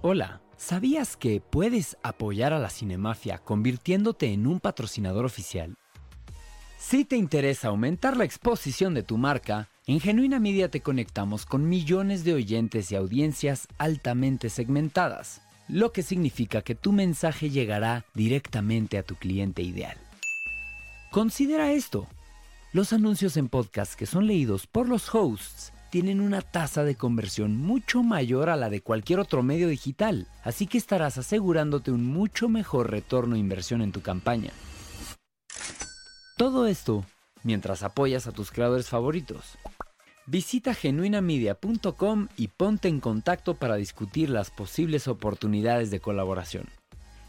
Hola, ¿sabías que puedes apoyar a la Cinemafia convirtiéndote en un patrocinador oficial? Si te interesa aumentar la exposición de tu marca, en Genuina Media te conectamos con millones de oyentes y audiencias altamente segmentadas, lo que significa que tu mensaje llegará directamente a tu cliente ideal. Considera esto. Los anuncios en podcast que son leídos por los hosts tienen una tasa de conversión mucho mayor a la de cualquier otro medio digital, así que estarás asegurándote un mucho mejor retorno de inversión en tu campaña. Todo esto mientras apoyas a tus creadores favoritos. Visita genuinamedia.com y ponte en contacto para discutir las posibles oportunidades de colaboración.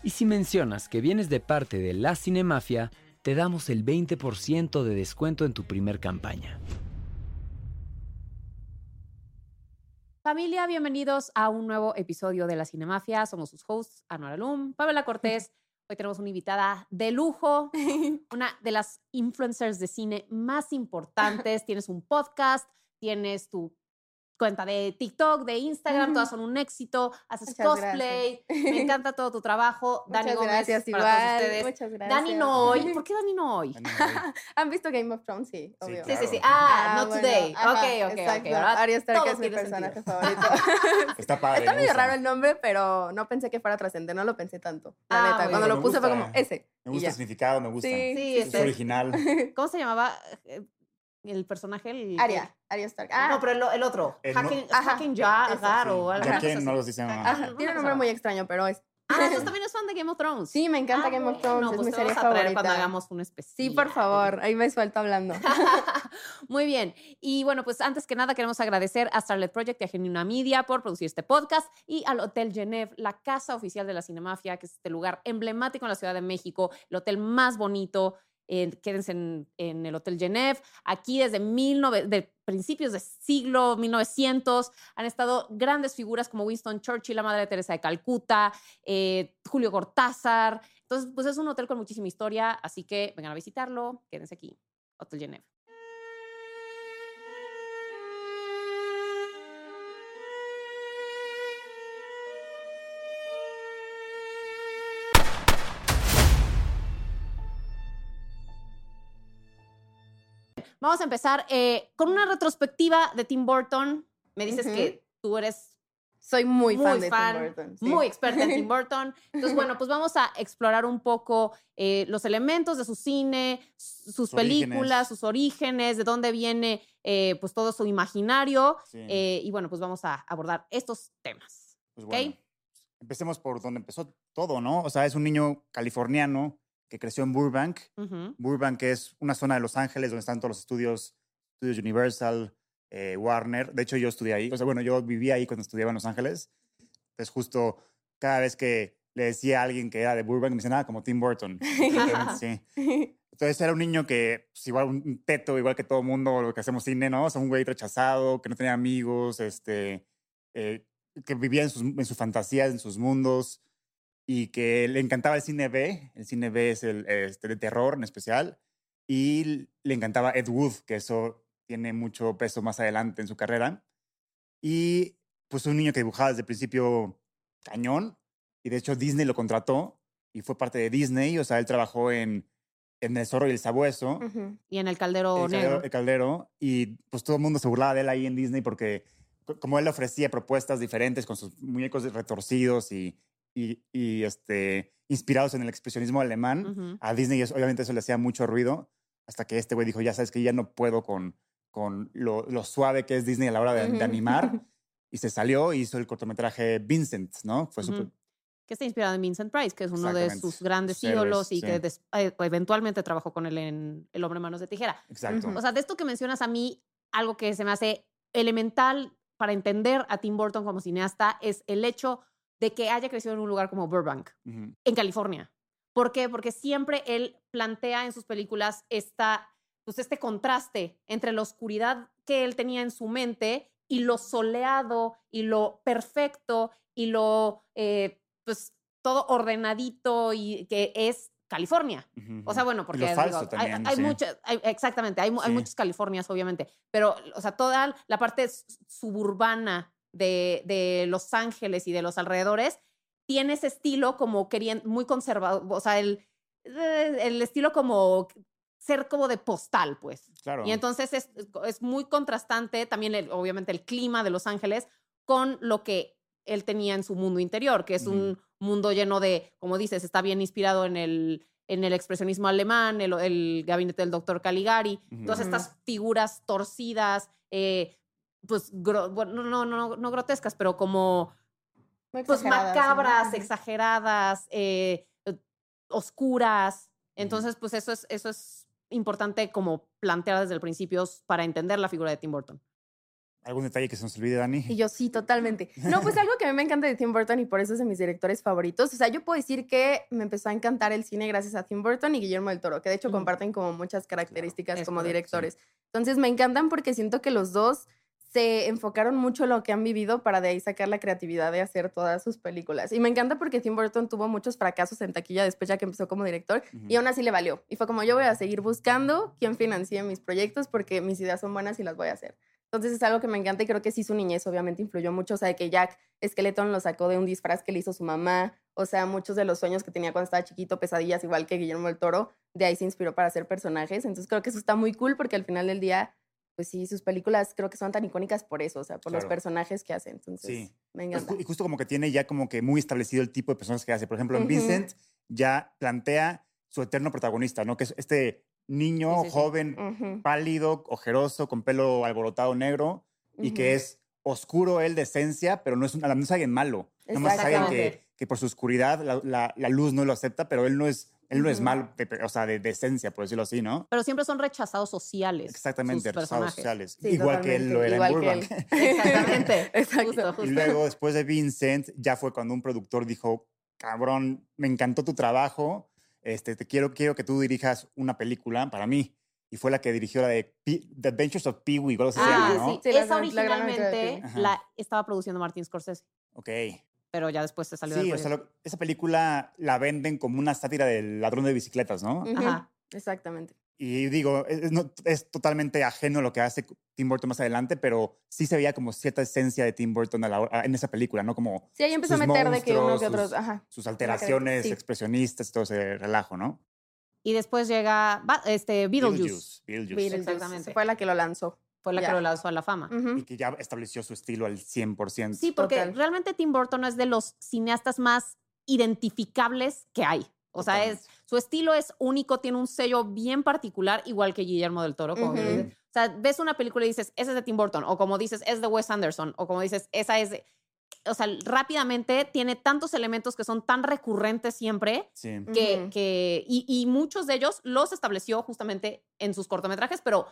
Y si mencionas que vienes de parte de la Cinemafia, te damos el 20% de descuento en tu primer campaña. Familia, bienvenidos a un nuevo episodio de La Cinemafia. Somos sus hosts, Anual Alum, Pamela Cortés. Hoy tenemos una invitada de lujo, una de las influencers de cine más importantes. Tienes un podcast, tienes tu cuenta de TikTok, de Instagram, todas son un éxito, haces Muchas cosplay, me encanta todo tu trabajo. Dani Muchas Gómez, gracias, para todos ustedes. Muchas gracias. Dani no hoy. ¿Por qué Dani no hoy? ¿Han visto Game of Thrones? Sí, obvio. Sí, sí, sí. Ah, no bueno, today. ajá, ok, ok, ok. exacto. ¿verdad? Arya Stark es mi personaje sentido. favorito. Está padre. Está me medio raro el nombre, pero no pensé que fuera a trascender, no lo pensé tanto. La Ah, neta, cuando lo puse fue gusta. como ese. Me gusta el significado, me gusta. Sí, Sí, Es original. ¿Cómo se llamaba el personaje? El, Arya, Arya Stark. Ah, No, pero el, el otro. El no- Haken ese, Jar sí. o algo Ya así. no lo sé, se llama. ajá, no tiene un nombre muy extraño, pero es. Ah, entonces también es fan de Game of Thrones. Sí, me encanta Ah, Game of bueno, Thrones, pues es mi te serie a traer favorita. cuando hagamos un especial. Sí, por favor, ahí me suelto hablando. Muy bien. Y bueno, pues antes que nada queremos agradecer a Starlet Project y a Genuina Media por producir este podcast y al Hotel Genève, la casa oficial de la Cinemafia, que es este lugar emblemático en la Ciudad de México, el hotel más bonito. Quédense en, el Hotel Genève. Aquí desde 19 de principios de siglo 1900 han estado grandes figuras como Winston Churchill, la Madre Teresa de Calcuta, eh, Julio Cortázar. Entonces, pues es un hotel con muchísima historia, así que vengan a visitarlo, quédense aquí, Hotel Genève. Vamos a empezar eh, con una retrospectiva de Tim Burton. Me dices Ujú. que tú eres Soy muy, Muy fan de fan, Tim Burton. sí. muy experta en Tim Burton. Entonces, bueno, pues vamos a explorar un poco eh, los elementos de su cine, sus Sus películas, orígenes. sus orígenes, de dónde viene eh, pues todo su imaginario. Sí. eh, y bueno, pues vamos a abordar estos temas. Pues ¿ok? bueno, empecemos por donde empezó todo, ¿no? O sea, es un niño californiano que creció en Burbank. Ujú. Burbank es una zona de Los Ángeles donde están todos los estudios, estudios Universal, eh, Warner. De hecho, yo estudié ahí. O sea, bueno, yo vivía ahí cuando estudiaba en Los Ángeles. Entonces, justo cada vez que le decía a alguien que era de Burbank, me decían, ah, como Tim Burton. sí. Entonces era un niño que, pues, igual un teto, igual que todo mundo, lo que hacemos cine, ¿no? O sea, un güey rechazado, que no tenía amigos, este, eh, que vivía en sus, en sus fantasías, en sus mundos, y que le encantaba el cine B. El cine B es el este, de terror en especial. Y le encantaba Ed Wood, que eso tiene mucho peso más adelante en su carrera. Y pues un niño que dibujaba desde el principio cañón. Y de hecho Disney lo contrató y fue parte de Disney. O sea, él trabajó en, en El Zorro y el Sabueso. Y en el caldero el, negro. caldero, el caldero, y pues todo el mundo se burlaba de él ahí en Disney porque co- como él ofrecía propuestas diferentes con sus muñecos retorcidos y, y, y, este, inspirados en el expresionismo alemán, Ujú. a Disney obviamente eso le hacía mucho ruido hasta que este güey dijo, ya sabes que ya no puedo con, con lo, lo suave que es Disney a la hora de, de Ujú. animar. Y se salió y hizo el cortometraje Vincent, ¿no? Fue Ujú. súper... que está inspirado en Vincent Price, que es uno de sus grandes héroes, ídolos y sí. que eh, eventualmente trabajó con él en El hombre manos de tijera. Exacto. O sea, de esto que mencionas a mí, algo que se me hace elemental para entender a Tim Burton como cineasta es el hecho de que haya crecido en un lugar como Burbank, en California. ¿Por qué? Porque siempre él plantea en sus películas esta, pues este contraste entre la oscuridad que él tenía en su mente y lo soleado y lo perfecto y lo, eh, pues, todo ordenadito y que es California. O sea, bueno, porque digo, hay- hay, sí. muchas, exactamente, hay, hay muchas Californias, obviamente, pero, o sea, toda la parte suburbana de, de Los Ángeles y de los alrededores, tiene ese estilo como queriendo, muy conservador, o sea, el, eh, el estilo como ser como de postal, pues. Claro. Y entonces es, es muy contrastante también, el- obviamente, el clima de Los Ángeles con lo que él tenía en su mundo interior, que es un mundo lleno de, como dices, está bien inspirado en el, en el expresionismo alemán, el, el gabinete del doctor Caligari, todas estas figuras torcidas, eh, pues, gro- bueno, no, no, no, no grotescas, pero como Muy pues macabras, exageradas, eh, eh, oscuras. Entonces, pues eso es, eso es importante como plantear desde el principio para entender la figura de Tim Burton. ¿Algún detalle que se nos olvide, Dani? Y yo sí, totalmente. No, pues algo que a mí me encanta de Tim Burton y por eso es de mis directores favoritos. O sea, yo puedo decir que me empezó a encantar el cine gracias a Tim Burton y Guillermo del Toro, que de hecho comparten como muchas características como correcto, sí. directores. Entonces me encantan porque siento que los dos se enfocaron mucho en lo que han vivido para de ahí sacar la creatividad de hacer todas sus películas. Y me encanta porque Tim Burton tuvo muchos fracasos en taquilla después ya que empezó como director y aún así le valió. Y fue como yo voy a seguir buscando quién financie mis proyectos porque mis ideas son buenas y las voy a hacer. Entonces es algo que me encanta y creo que sí su niñez obviamente influyó mucho. O sea, de que Jack Skeleton lo sacó de un disfraz que le hizo su mamá. O sea, muchos de los sueños que tenía cuando estaba chiquito, pesadillas, igual que Guillermo del Toro, de ahí se inspiró para hacer personajes. Entonces creo que eso está muy cool porque al final del día, pues sí, sus películas creo que son tan icónicas por eso, o sea, por los Claro. personajes que hacen. Entonces, Sí. me Pues encanta. Y justo como que tiene ya como que muy establecido el tipo de personas que hace. Por ejemplo, en Ujú. Vincent ya plantea su eterno protagonista, ¿no? Que es este niño Sí, sí, joven, Ujú, pálido, ojeroso, con pelo alborotado negro y que es oscuro él de esencia, pero no es, un, no es alguien malo. Nomás es alguien que, que por su oscuridad la, la- la luz no lo acepta, pero él no es, él no es malo, de- o sea, de, de esencia, por decirlo así, ¿no? Pero siempre son rechazados sociales. Exactamente, sus rechazados personajes. sociales. Sí, Igual que él lo era en igual que Burbank. él. Exactamente. Exacto. Justo, justo. Y luego, después de Vincent, ya fue cuando un productor dijo, cabrón, me encantó tu trabajo, este, te quiero, quiero que tú dirijas una película para mí. Y fue la que dirigió la de The Adventures of Pee-wee, así se Ah, llama, ¿no? sí. Sí, la Esa la originalmente la estaba produciendo Martin Scorsese, Ok. Pero ya después se salió Sí, o sea, lo- esa película la venden como una sátira del ladrón de bicicletas, ¿no? Ujú, Ajá. Exactamente. Y digo, es, no- es totalmente ajeno a lo que hace Tim Burton más adelante, pero sí se veía como cierta esencia de Tim Burton a la hora- en esa película, ¿no? Como Sí, ahí empezó a sus meter de que unos y monstruos, otros, sus- ajá. sus alteraciones sí. expresionistas, todo ese relajo, ¿no? Y después llega este, Beetlejuice. Beetlejuice. Beetlejuice, Exactamente. Fue la que lo lanzó. Fue la Ya. que lo lanzó a la fama. Y que ya estableció su estilo al 100%. Sí, porque Total. realmente Tim Burton es de los cineastas más identificables que hay. O sea, es, su estilo es único, tiene un sello bien particular, igual que Guillermo del Toro. Como. O sea, ves una película y dices, esa es de Tim Burton, o como dices, es de Wes Anderson, o como dices, esa es de... O sea, rápidamente tiene tantos elementos que son tan recurrentes siempre Sí. que, que- y, y muchos de ellos los estableció justamente en sus cortometrajes, pero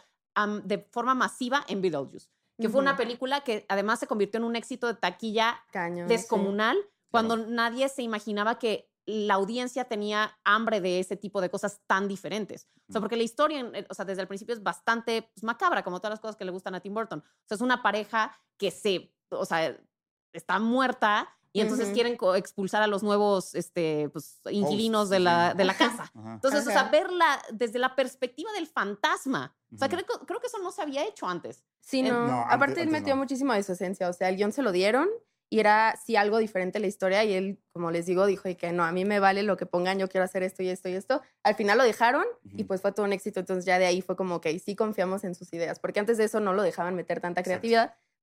de forma masiva en Beetlejuice, que fue una película que además se convirtió en un éxito de taquilla Cañón. sí. descomunal cuando nadie se imaginaba que la audiencia tenía hambre de ese tipo de cosas tan diferentes. O sea, Ujú. porque la historia, en- o sea, desde el principio es bastante pues, macabra, como todas las cosas que le gustan a Tim Burton. O sea, es una pareja que se, o sea, está muerta y entonces Ujú. quieren co- expulsar a los nuevos este, pues, inquilinos de la, sí. de la casa. Ajá. Entonces, o sea, Ajá. verla desde la perspectiva del fantasma. O sea, creo, que- creo que eso no se había hecho antes. Sí, Eh, no. No, antes- Aparte, él metió no. muchísimo de su esencia. O sea, el guion se lo dieron y era sí algo diferente la historia. Y él, como les digo, dijo y que no, a mí me vale lo que pongan, yo quiero hacer esto y esto y esto. Al final lo dejaron y pues fue todo un éxito. Entonces ya de ahí fue como que sí confiamos en sus ideas. Porque antes de eso no lo dejaban meter tanta Exacto.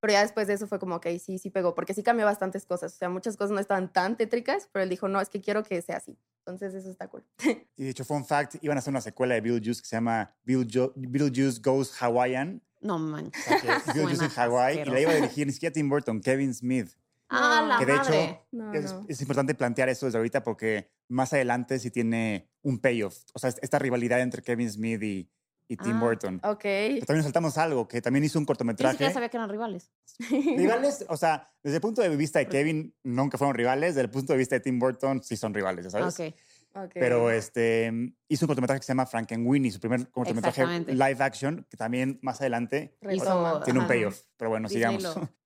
Pero ya después de eso fue como que sí, sí pegó. Porque sí cambió bastantes cosas. O sea, muchas cosas no estaban tan tétricas, pero él dijo, no, es que quiero que sea así. Entonces eso está cool. Y de hecho, fun fact, iban a hacer una secuela de Beetlejuice que se llama Beetleju- Beetlejuice Goes Hawaiian. No manches. O sea, que Beetlejuice en Hawái. Y la iba a dirigir ni siquiera Tim Burton, Kevin Smith. Ah, No. la Que de hecho. No, Es, no. es importante plantear eso desde ahorita porque más adelante sí tiene un payoff. O sea, esta rivalidad entre Kevin Smith y, y Tim Ah. Burton. Ok. Pero también saltamos algo, que también hizo un Yo cortometraje. siquiera sabía que eran rivales. Rivales, o sea, desde el punto de vista de Kevin, nunca fueron rivales. Desde el punto de vista de Tim Burton, sí son rivales, ya ¿sabes? Ok. Ok. Pero este, hizo un cortometraje que se llama Frankenweenie, su primer cortometraje live action, que también más adelante Retoma. tiene un Ajá. payoff. Pero bueno, Disney sigamos. lo-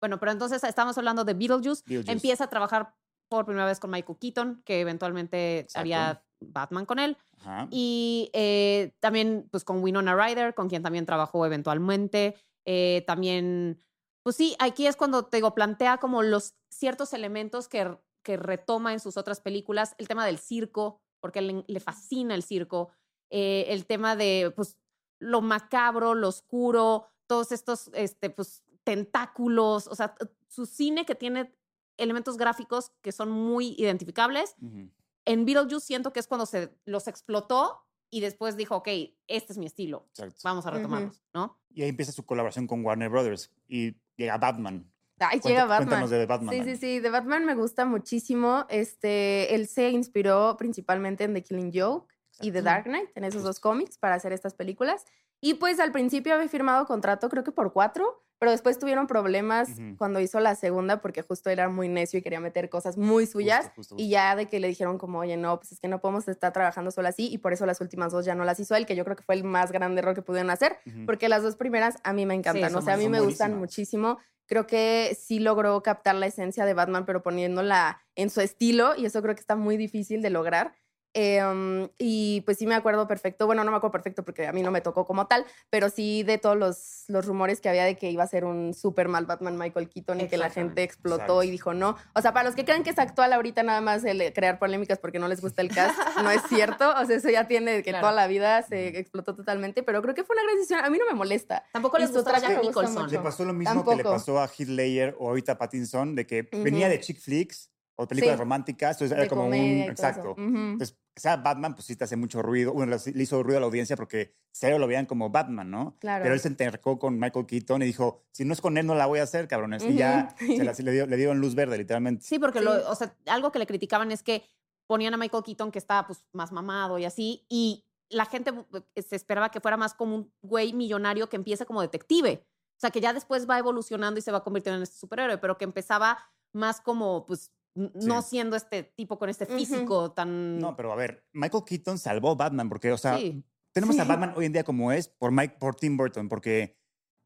Bueno, pero entonces estamos hablando de Beetlejuice. Beetlejuice. Empieza a trabajar por primera vez con Michael Keaton, que eventualmente Exacto. haría Batman con él. Ajá. Y eh, también pues con Winona Ryder, con quien también trabajó eventualmente. Eh, también Pues sí, aquí es cuando te digo, plantea como los ciertos elementos que, que retoma en sus otras películas, el tema del circo, porque le, le fascina el circo, eh, el tema de pues, lo macabro, lo oscuro, todos estos este, pues, tentáculos, o sea, su cine que tiene elementos gráficos que son muy identificables. En Beetlejuice siento que es cuando se los explotó y después dijo, ok, este es mi estilo, Exacto. vamos a retomarlos, ¿no? Y ahí empieza su colaboración con Warner Brothers y llega Batman. Ay, Cuenta- llega Batman. Cuéntanos de Batman. Sí, Dani. sí, sí, de Batman me gusta muchísimo. Este, él se inspiró principalmente en The Killing Joke y The. Dark Knight, en esos dos cómics, para hacer estas películas. Y pues al principio había firmado contrato, creo que por cuatro, pero después tuvieron problemas cuando hizo la segunda porque justo era muy necio y quería meter cosas muy suyas. Justo, justo, Y ya de que le dijeron como, oye, no, pues es que no podemos estar trabajando solo así y por eso las últimas dos ya no las hizo él, que yo creo que fue el más grande error que pudieron hacer, porque las dos primeras a mí me encantan, son o sea, a mí me gustan muchísimo. Creo que sí logró captar la esencia de Batman, pero poniéndola en su estilo, y eso creo que está muy difícil de lograr. Em, y pues sí me acuerdo perfecto, bueno, no me acuerdo perfecto porque a mí no me tocó como tal, pero sí de todos los, los rumores que había de que iba a ser un super mal Batman Michael Keaton y que la gente explotó Exacto. y dijo no. O sea, para los que creen que es actual ahorita nada más el crear polémicas porque no les gusta el cast, no es cierto. O sea, eso ya tiene que Claro. toda la vida se explotó totalmente, pero creo que fue una gran decisión. A mí no me molesta. Tampoco les gustaba traje Jack Nicholson. Le pasó lo mismo que le pasó a Heath Ledger o ahorita a Pattinson, de que venía de chick flicks o películas Sí. románticas, entonces era de como comedia y un... Exacto. Entonces, que sea Batman, pues sí te hace mucho ruido. Bueno, le hizo ruido a la audiencia porque cero lo veían como Batman, ¿no? Claro. Pero él se entercó con Michael Keaton y dijo, si no es con él, no la voy a hacer, cabrones. Y ya se la- le, dio, le dieron luz verde, literalmente. Sí, porque Sí. Lo, o sea, algo que le criticaban es que ponían a Michael Keaton que estaba pues más mamado y así, y la gente se esperaba que fuera más como un güey millonario que empiece como detective. O sea, que ya después va evolucionando y se va convirtiendo en este superhéroe, pero que empezaba más como, pues, no Sí. siendo este tipo con este físico tan... No, pero a ver, Michael Keaton salvó a Batman porque, o sea, sí. tenemos a Sí. Batman hoy en día como es por, Mike, por Tim Burton, porque...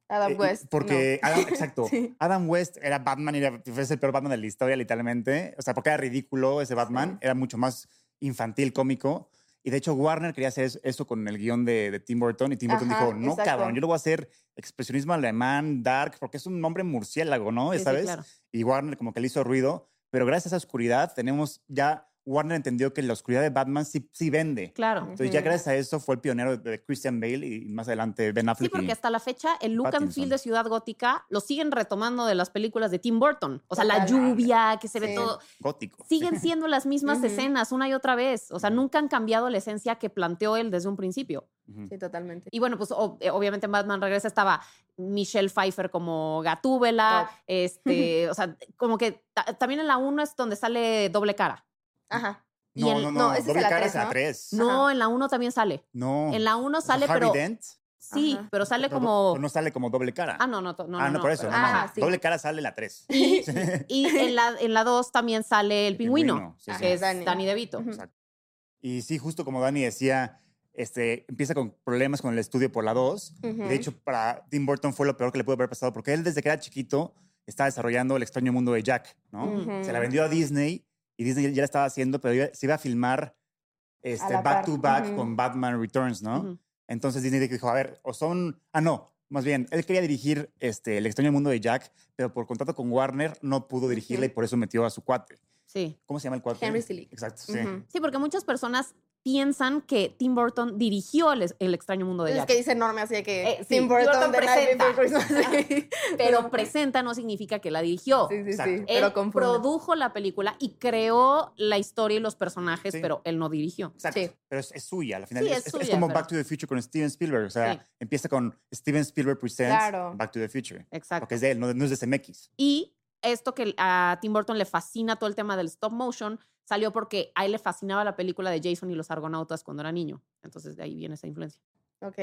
Adam eh, West. Porque no. Adam, exacto. Adam West era Batman y era, es el peor Batman de la historia, literalmente. O sea, porque era ridículo ese Batman, era mucho más infantil, cómico. Y de hecho, Warner quería hacer es- eso con el guion de, de Tim Burton. Y Tim Burton Ajá, dijo: No, exacto. cabrón, yo lo voy a hacer expresionismo alemán, dark, porque es un nombre murciélago, ¿no? Sí, sí, ¿Sabes? claro. Y Warner como que le hizo ruido. Pero gracias a esa oscuridad, tenemos ya. Warner entendió que la oscuridad de Batman sí, sí vende. Claro. Entonces, ya gracias a eso fue el pionero de Christian Bale y más adelante Ben Sí, Affleck. porque y- hasta la fecha el look and feel de Ciudad Gótica lo siguen retomando de las películas de Tim Burton. O sea, la lluvia, que se ve Sí. todo. gótico. Siguen siendo las mismas escenas una y otra vez. O sea, nunca han cambiado la esencia que planteó él desde un principio. Sí, totalmente. Y bueno, pues eh, obviamente en Batman Regresa estaba Michelle Pfeiffer como Gatúbela, Top. este, o sea, como que ta- también en la 1 es donde sale doble cara. Ajá. Y No, en- no, no, no, ese es doble la cara tres, es la ¿no? 3. No, en la 1 también sale. No. En la 1 O sea, sale, Harvey pero Dent, sí, Ajá. pero sale pero como do- no sale como doble cara. Ah, no, no, no, ah, no, por eso. pero- no, no, Ajá, no. sí. Doble cara sale la 3. Y, y en la en la 2 también sale el El pingüino, pingüino, sí, Ajá, sí. que es Danny. Danny DeVito. Exacto. Y sí, justo como Dani decía, este, empieza con problemas con el estudio por la 2. Y Ujú. de hecho, para Tim Burton fue lo peor que le pudo haber pasado, porque él desde que era chiquito estaba desarrollando El extraño mundo de Jack, ¿no? Ujú. Se la vendió a Disney y Disney ya la estaba haciendo, pero iba- se iba a filmar este, back par. to back con Batman Returns, ¿no? Entonces Disney dijo, a ver, o son... Ah, no, más bien, él quería dirigir este, El extraño mundo de Jack, pero por contrato con Warner no pudo dirigirla y por eso metió a su cuate. Sí. ¿Cómo se llama el cuate? Henry Selick. Exacto, sí. Sí, porque muchas personas piensan que Tim Burton dirigió el, el extraño mundo de Es Jack. que dice enorme, así de que Eh, sí, Tim Burton, presenta. Before Christmas. Sí. Pero presenta no significa que la dirigió. Sí, sí, Exacto. sí. Él confunde. produjo la película y creó la historia y los personajes, Sí. pero él no dirigió. Exacto. Sí. Pero es, es suya, al final. Sí, es, es es- es suya, como pero- Back to the Future con Steven Spielberg. O sea, Sí. empieza con Steven Spielberg Presents Claro. Back to the Future. Exacto. Porque es de él, no, no es de CMX. Y esto que a Tim Burton le fascina todo el tema del stop motion salió porque a él le fascinaba la película de Jason y los Argonautas cuando era niño. Entonces de ahí viene esa influencia. Ok.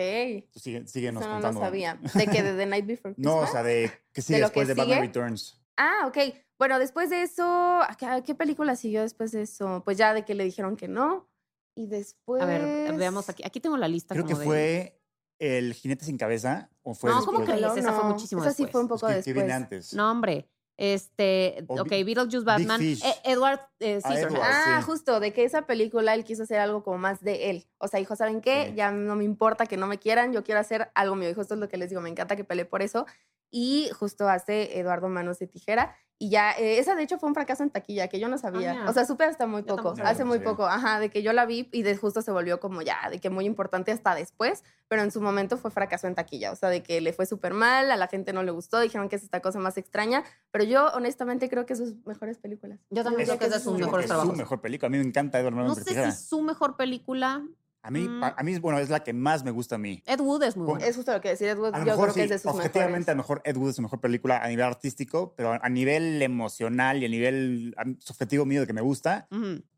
Sigue, síguenos Eso no lo contando. sabía. ¿De que de The Night Before No, o Christmas? sea, de que sigue lo después que de Batman sigue? Returns. Ah, ok. Bueno, después de eso, ¿a qué, qué película siguió después de eso? Pues ya de que le dijeron que no. Y después. A ver, veamos aquí. Aquí tengo la lista. Creo que como de- fue El Jinete sin Cabeza. ¿O fue No, ¿cómo después? crees? Esa fue No, muchísimo Esa sí después. fue un Pues poco que- que viene después. antes. No, hombre. Este, O ok, Beetlejuice Batman. Eh, Edward eh, Ah, Scissorhands. Edward. Ah, sí. justo, de que esa película él quiso hacer algo como más de él. O sea, dijo, ¿saben qué? Sí. Ya no me importa que no me quieran, yo quiero hacer algo mío. Y justo es lo que les digo, me encanta que peleé por eso. Y justo hace Eduardo Manos de Tijera. Y ya, eh, esa de hecho fue un fracaso en taquilla, que yo no sabía. mira. o sea, supe hasta muy poco, hace muy poco, ajá, de que yo la vi y de justo se volvió como ya, de que muy importante hasta después, pero en su momento fue fracaso en taquilla. O sea, de que le fue súper mal, a la gente no le gustó, dijeron que es esta cosa más extraña, pero yo honestamente creo que es sus mejores películas. Yo también creo que es de sus mejores trabajos. Es su mejor película. A mí me encanta Edward No Manos de sé si su mejor película. A mí, Mm. a mí, bueno, es la que más me gusta a mí. Ed Wood es muy buena. Es justo lo que decir Ed Wood, A lo yo mejor creo que es de sus objetivamente mejores. a lo mejor Ed Wood es su mejor película a nivel artístico, pero a nivel emocional y a nivel a- subjetivo mío de que me gusta.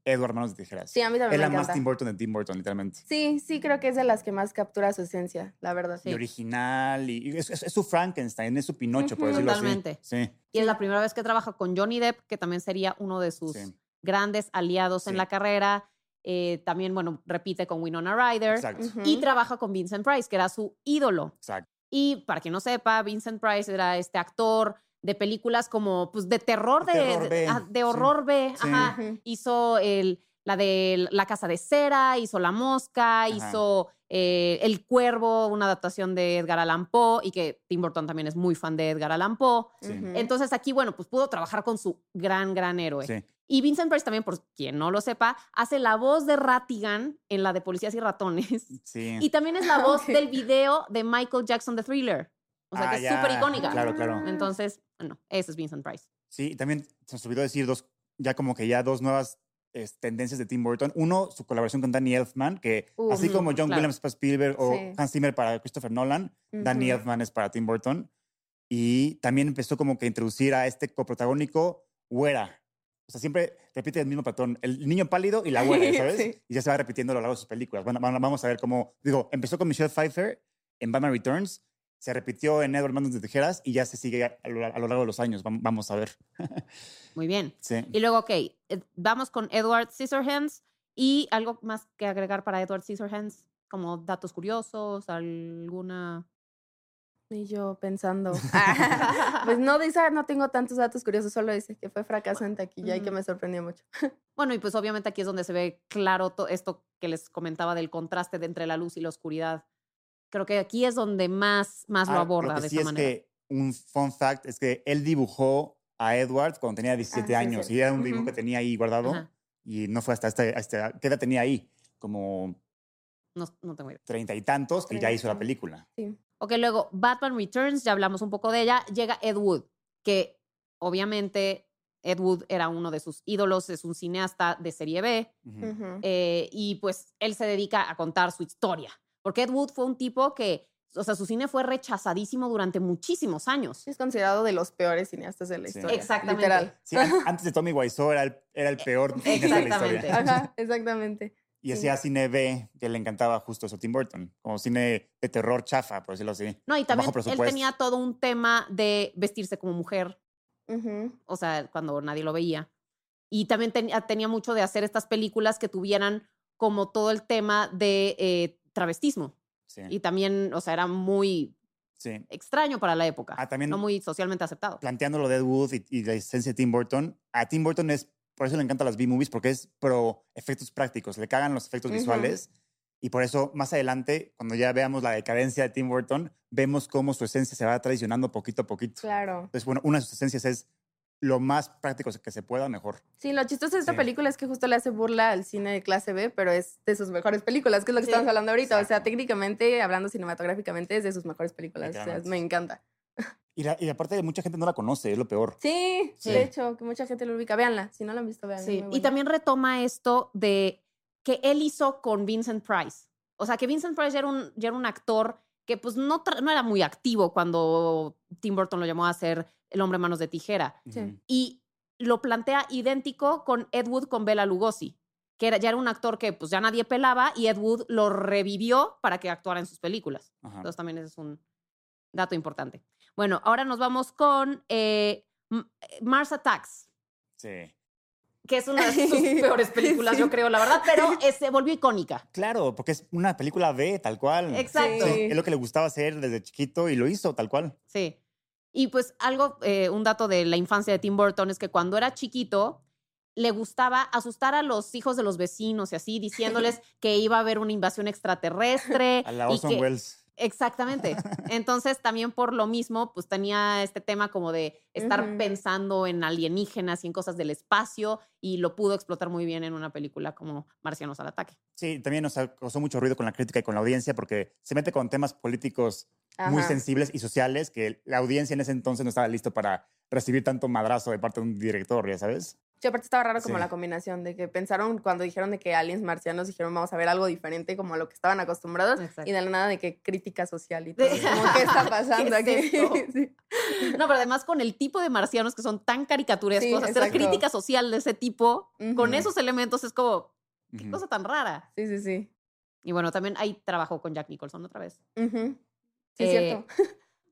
Edward Manos de Tijeras. Sí, a mí también es me la más encanta. Tim Burton de Tim Burton, literalmente. Sí, sí, creo que es de las que más captura su esencia, la verdad. Sí. Y original, y y es, es- es su Frankenstein, es su Pinocho, por decirlo Totalmente. así. Sí, Y es la primera vez que trabaja con Johnny Depp, que también sería uno de sus sí, grandes aliados en la carrera. Eh, también, bueno, repite con Winona Ryder. exacto. Y trabaja con Vincent Price, que era su ídolo. exacto. Y para quien no sepa, Vincent Price era este actor de películas como, pues, de terror, de, Terror de- B, de sí. horror B. Ajá. Hizo el, la de La Casa de Cera, hizo La Mosca, hizo eh, El Cuervo, una adaptación de Edgar Allan Poe, y que Tim Burton también es muy fan de Edgar Allan Poe. Sí. Entonces aquí, bueno, pues pudo trabajar con su gran, gran héroe. Y Vincent Price también, por quien no lo sepa, hace la voz de Ratigan en la de Policías y Ratones. sí. Y también es la voz del video de Michael Jackson, The Thriller. O sea, Ah, que es súper icónica. Claro, claro. Entonces, bueno, ese es Vincent Price. Sí, y también se nos olvidó decir dos, ya como que ya dos nuevas es, tendencias de Tim Burton. Uno, su colaboración con Danny Elfman, que Uh, así como John claro. Williams para Spielberg o Sí. Hans Zimmer para Christopher Nolan, Danny. Elfman es para Tim Burton. Y también empezó como que a introducir a este coprotagónico güera. O sea, siempre repite el mismo patrón, el niño pálido y la güera, ¿sabes? Sí. Y ya se va repitiendo a lo largo de sus películas. Bueno, vamos a ver cómo, digo, empezó con Michelle Pfeiffer en Batman Returns, se repitió en Edward Manos de Tijeras y ya se sigue a, lo, a lo largo de los años. Vam- Vamos a ver. Muy bien. Sí. Y luego, ok, eh, vamos con Edward Scissorhands. ¿Y algo más que agregar para Edward Scissorhands? Como datos curiosos, alguna... Y yo pensando. pues no, de esa no tengo tantos datos curiosos, solo ese que fue fracaso en taquilla y que me sorprendió mucho. Bueno, y pues obviamente aquí es donde se ve claro to- esto que les comentaba del contraste de entre la luz y la oscuridad. Creo que aquí es donde más, más lo Ah, aborda que de sí esa es manera. que un fun fact es que él dibujó a Edward cuando tenía 17 Ah, sí, años sí. y era un dibujo Ujú. que tenía ahí guardado Ajá. y no fue hasta este, hasta, ¿qué edad tenía ahí? Como No, no tengo idea. treinta y tantos que ya hizo la película. Sí. Ok, luego Batman Returns, ya hablamos un poco de ella. Llega Ed Wood, que obviamente Ed Wood era uno de sus ídolos, es un cineasta de serie B, eh, y pues él se dedica a contar su historia. Porque Ed Wood fue un tipo que, o sea, su cine fue rechazadísimo durante muchísimos años. Es considerado de los peores cineastas de la Sí. historia. Exactamente. Literal. Sí, an- antes de Tommy Wiseau era el, era el peor cineasta de la exactamente. historia. Ajá, exactamente. Y Sí. hacía cine B, que le encantaba justo eso a Tim Burton, como cine de terror chafa, por decirlo así. No, y también él tenía todo un tema de vestirse como mujer, o sea, cuando nadie lo veía. Y también tenía, tenía mucho de hacer estas películas que tuvieran como todo el tema de eh, travestismo. Sí, Y también, o sea, era muy sí. extraño para la época. Ah, también- no muy socialmente aceptado. planteando lo de Ed Wood y, y la esencia de Tim Burton, a Tim Burton es, por eso le encantan las B-movies, porque es pro efectos prácticos, le cagan los efectos visuales. Y por eso, más adelante, cuando ya veamos la decadencia de Tim Burton, vemos cómo su esencia se va traicionando poquito a poquito. Claro. Entonces, bueno, una de sus esencias es lo más práctico que se pueda, mejor. Sí, lo chistoso de esta Sí. película es que justo le hace burla al cine de clase B, pero es de sus mejores películas, que es lo que Sí, estamos hablando ahorita. O sea, técnicamente, hablando cinematográficamente, es de sus mejores películas. O sea, me encanta. Y, la- y aparte, mucha gente no la conoce, es lo peor. Sí, Sí. de hecho, que mucha gente lo ubica. Véanla, si no la han visto, véanla. Sí, y también retoma esto de que él hizo con Vincent Price. O sea, que Vincent Price ya era un, ya era un actor que pues no, no era muy activo cuando Tim Burton lo llamó a hacer El hombre manos de tijera. Sí. Y lo plantea idéntico con Ed Wood con Bela Lugosi, que era, ya era un actor que pues ya nadie pelaba y Ed Wood lo revivió para que actuara en sus películas. Ajá. Entonces también ese es un dato importante. Bueno, ahora nos vamos con eh, M- Mars Attacks Sí. que es una de sus peores películas, Sí. yo creo, la verdad, pero eh, se volvió icónica. Claro, porque es una película B, tal cual. Exacto. Sí. Es lo que le gustaba hacer desde chiquito y lo hizo tal cual. Sí. Y pues algo, eh, un dato de la infancia de Tim Burton es que cuando era chiquito le gustaba asustar a los hijos de los vecinos y así, diciéndoles que iba a haber una invasión extraterrestre. A la y Orson que- Welles. Exactamente. Entonces, también por lo mismo, pues tenía este tema como de estar pensando en alienígenas y en cosas del espacio y lo pudo explotar muy bien en una película como Marcianos al ataque. Sí, también nos causó mucho ruido con la crítica y con la audiencia porque se mete con temas políticos muy Ajá. sensibles y sociales que la audiencia en ese entonces no estaba listo para recibir tanto madrazo de parte de un director, ya sabes. Sí, aparte estaba raro como Sí. la combinación de que pensaron cuando dijeron de que aliens marcianos dijeron vamos a ver algo diferente como a lo que estaban acostumbrados Exacto. y de la nada de que crítica social y todo. Como, ¿qué está pasando ¿Qué aquí? es esto? Sí. No, pero además con el tipo de marcianos que son tan caricaturescos, Sí, hacer crítica social de ese tipo, con Ujú. esos elementos es como, qué Ujú. cosa tan rara. Sí, sí, sí. Y bueno, también ahí trabajó con Jack Nicholson otra vez. Ujú. Sí, Eh, cierto.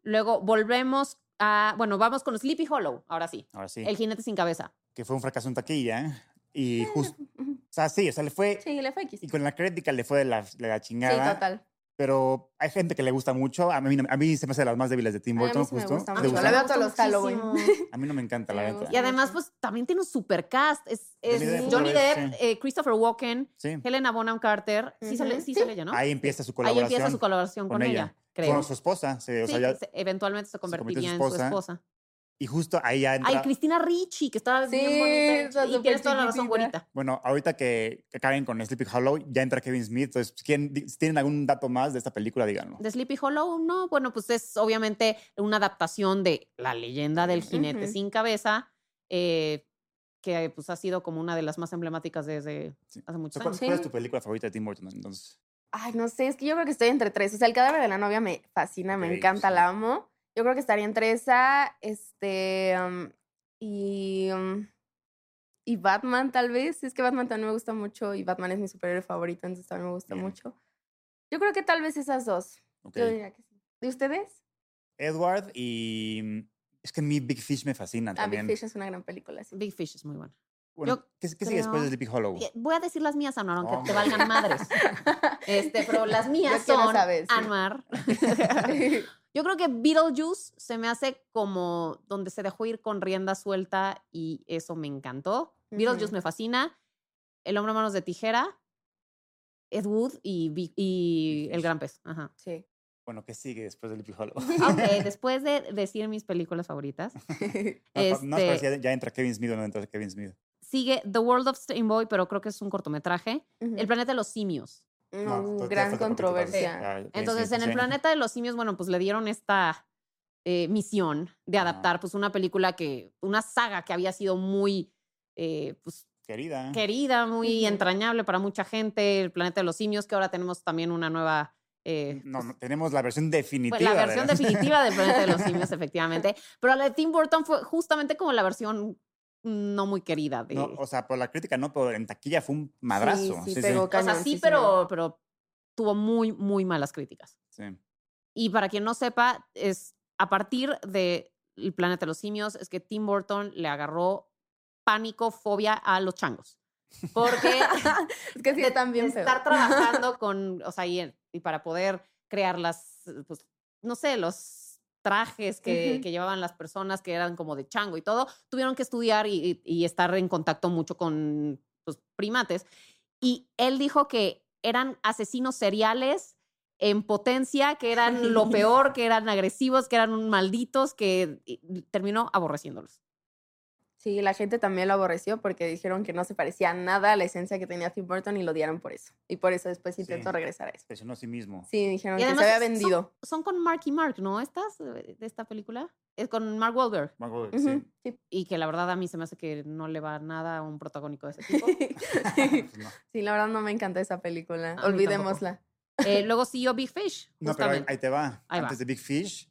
Luego volvemos a, bueno, vamos con Sleepy Hollow, ahora sí. Ahora sí, El jinete sin cabeza. que fue un fracaso en taquilla. ¿eh? Y justo, o sea, sí, o sea, le fue, Sí, le fue X. y con la crítica le fue de la, de la Sí, chingada. total. Pero hay gente que le gusta mucho. A mí, a mí se me hace de las más débiles de Tim Burton, sí me justo. gusta ¿Te mucho. gusta? La veo todos los Halloween. A mí no me encanta, la gusta. Y además, pues también tiene un super cast. Es, es Johnny Depp Johnny Depp, sí. eh, Christopher Walken, Sí. Helena Bonham Carter. Sí, sale, Ujú. sí Sí. sale ella, ¿no? Ahí empieza su Ahí colaboración. empieza su colaboración con, con ella, ella. Creo. Con su esposa. se- o Sí, sea, ya- se- eventualmente se convirtió en convertiría su en su esposa. esposa. y justo ahí ya entra. Ay, Cristina Ricci, que estaba Sí, bien bonita. Y tienes toda la razón, güerita. Bueno, ahorita que, acaben con Sleepy Hollow, ya entra Kevin Smith. Entonces, ¿quién, di- si tienen algún dato más de esta película, díganlo. De Sleepy Hollow, no, bueno, pues es obviamente una adaptación de la leyenda del jinete Ujú. sin cabeza, eh, que pues ha sido como una de las más emblemáticas desde Sí. hace muchos sea, ¿Cuál, años. cuál es tu película favorita de Tim Burton? Entonces, Ay, no sé, es que yo creo que estoy entre tres. O sea, el cadáver de la novia me fascina, me Ok, encanta, sí. la amo. Yo creo que estaría entre esa, este, um, y, um, y Batman tal vez. Es que Batman también me gusta mucho y Batman es mi superhéroe favorito, entonces también me gusta Bien. mucho. Yo creo que tal vez esas dos. ok. Yo diría que sí. ¿De ustedes? Edward y. mm, Es que a mí Big Fish me fascina Ah, Big también. Fish es una gran película, sí. Big Fish es muy buena. Bueno, Yo ¿qué, qué sigue después de Sleepy Hollow? Voy a decir las mías, Anuar, aunque te valgan madres. Este, pero las mías son saber, sí. Anuar. Yo creo que Beetlejuice se me hace como donde se dejó ir con rienda suelta y eso me encantó. Beetlejuice Ujú. me fascina. El hombre a manos de tijera, Ed Wood y, y El gran pez. Ajá. sí. Bueno, ¿qué sigue después de Sleepy Hollow? Ok, después de decir mis películas favoritas, No, no, pero Este- si ya, ya entra Kevin Smith o no entra Kevin Smith. Sigue The World of Boy, pero creo que es un cortometraje. El planeta de los simios. No, No, todavía gran controversia. Entonces, en el planeta de los simios, bueno, pues le dieron esta eh, misión de adaptar pues una película que, una saga que había sido muy eh, pues, Querida. querida, muy entrañable para mucha gente, el planeta de los simios, que ahora tenemos también una nueva... eh, No, pues, no, tenemos la versión definitiva. pues, la versión definitiva del planeta de los simios, efectivamente. Pero la de Tim Burton fue justamente como la versión no muy querida de... No, o sea, por la crítica no, pero en taquilla fue un madrazo. sí, Sí, sí. pegó o sea, sí, pero, pero tuvo muy, muy malas críticas. Sí. Y para quien no sepa, es a partir de El planeta de los simios, es que Tim Burton le agarró pánico, fobia a los changos. Porque Es que sí, de, bien de estar trabajando con, o sea, y, y para poder crear las, pues, no sé, los trajes que, llevaban las personas que eran como de chango y todo, tuvieron que estudiar y, y- y estar en contacto mucho con pues, primates. Y él dijo que eran asesinos seriales en potencia, que eran lo peor, que eran agresivos, que eran malditos, que terminó aborreciéndolos. Sí, la gente también lo aborreció porque dijeron que no se parecía nada a la esencia que tenía Tim Burton y lo odiaron por eso. Y por eso después Sí. intentó regresar a eso. Presionó a sí mismo. Sí, dijeron Y que se había son- vendido. Son, con Mark y Mark, ¿no? ¿Estas eh, de esta película? Es con Mark Wahlberg. Que Ujú, sí. sí. Y que la verdad a mí se me hace que no le va nada a un protagónico de ese tipo. Pues no. Sí, la verdad no me encanta esa película. A Olvidémosla. Eh, luego siguió Big Fish. No, pero ahí, te va. Ahí va. Antes de Big Fish,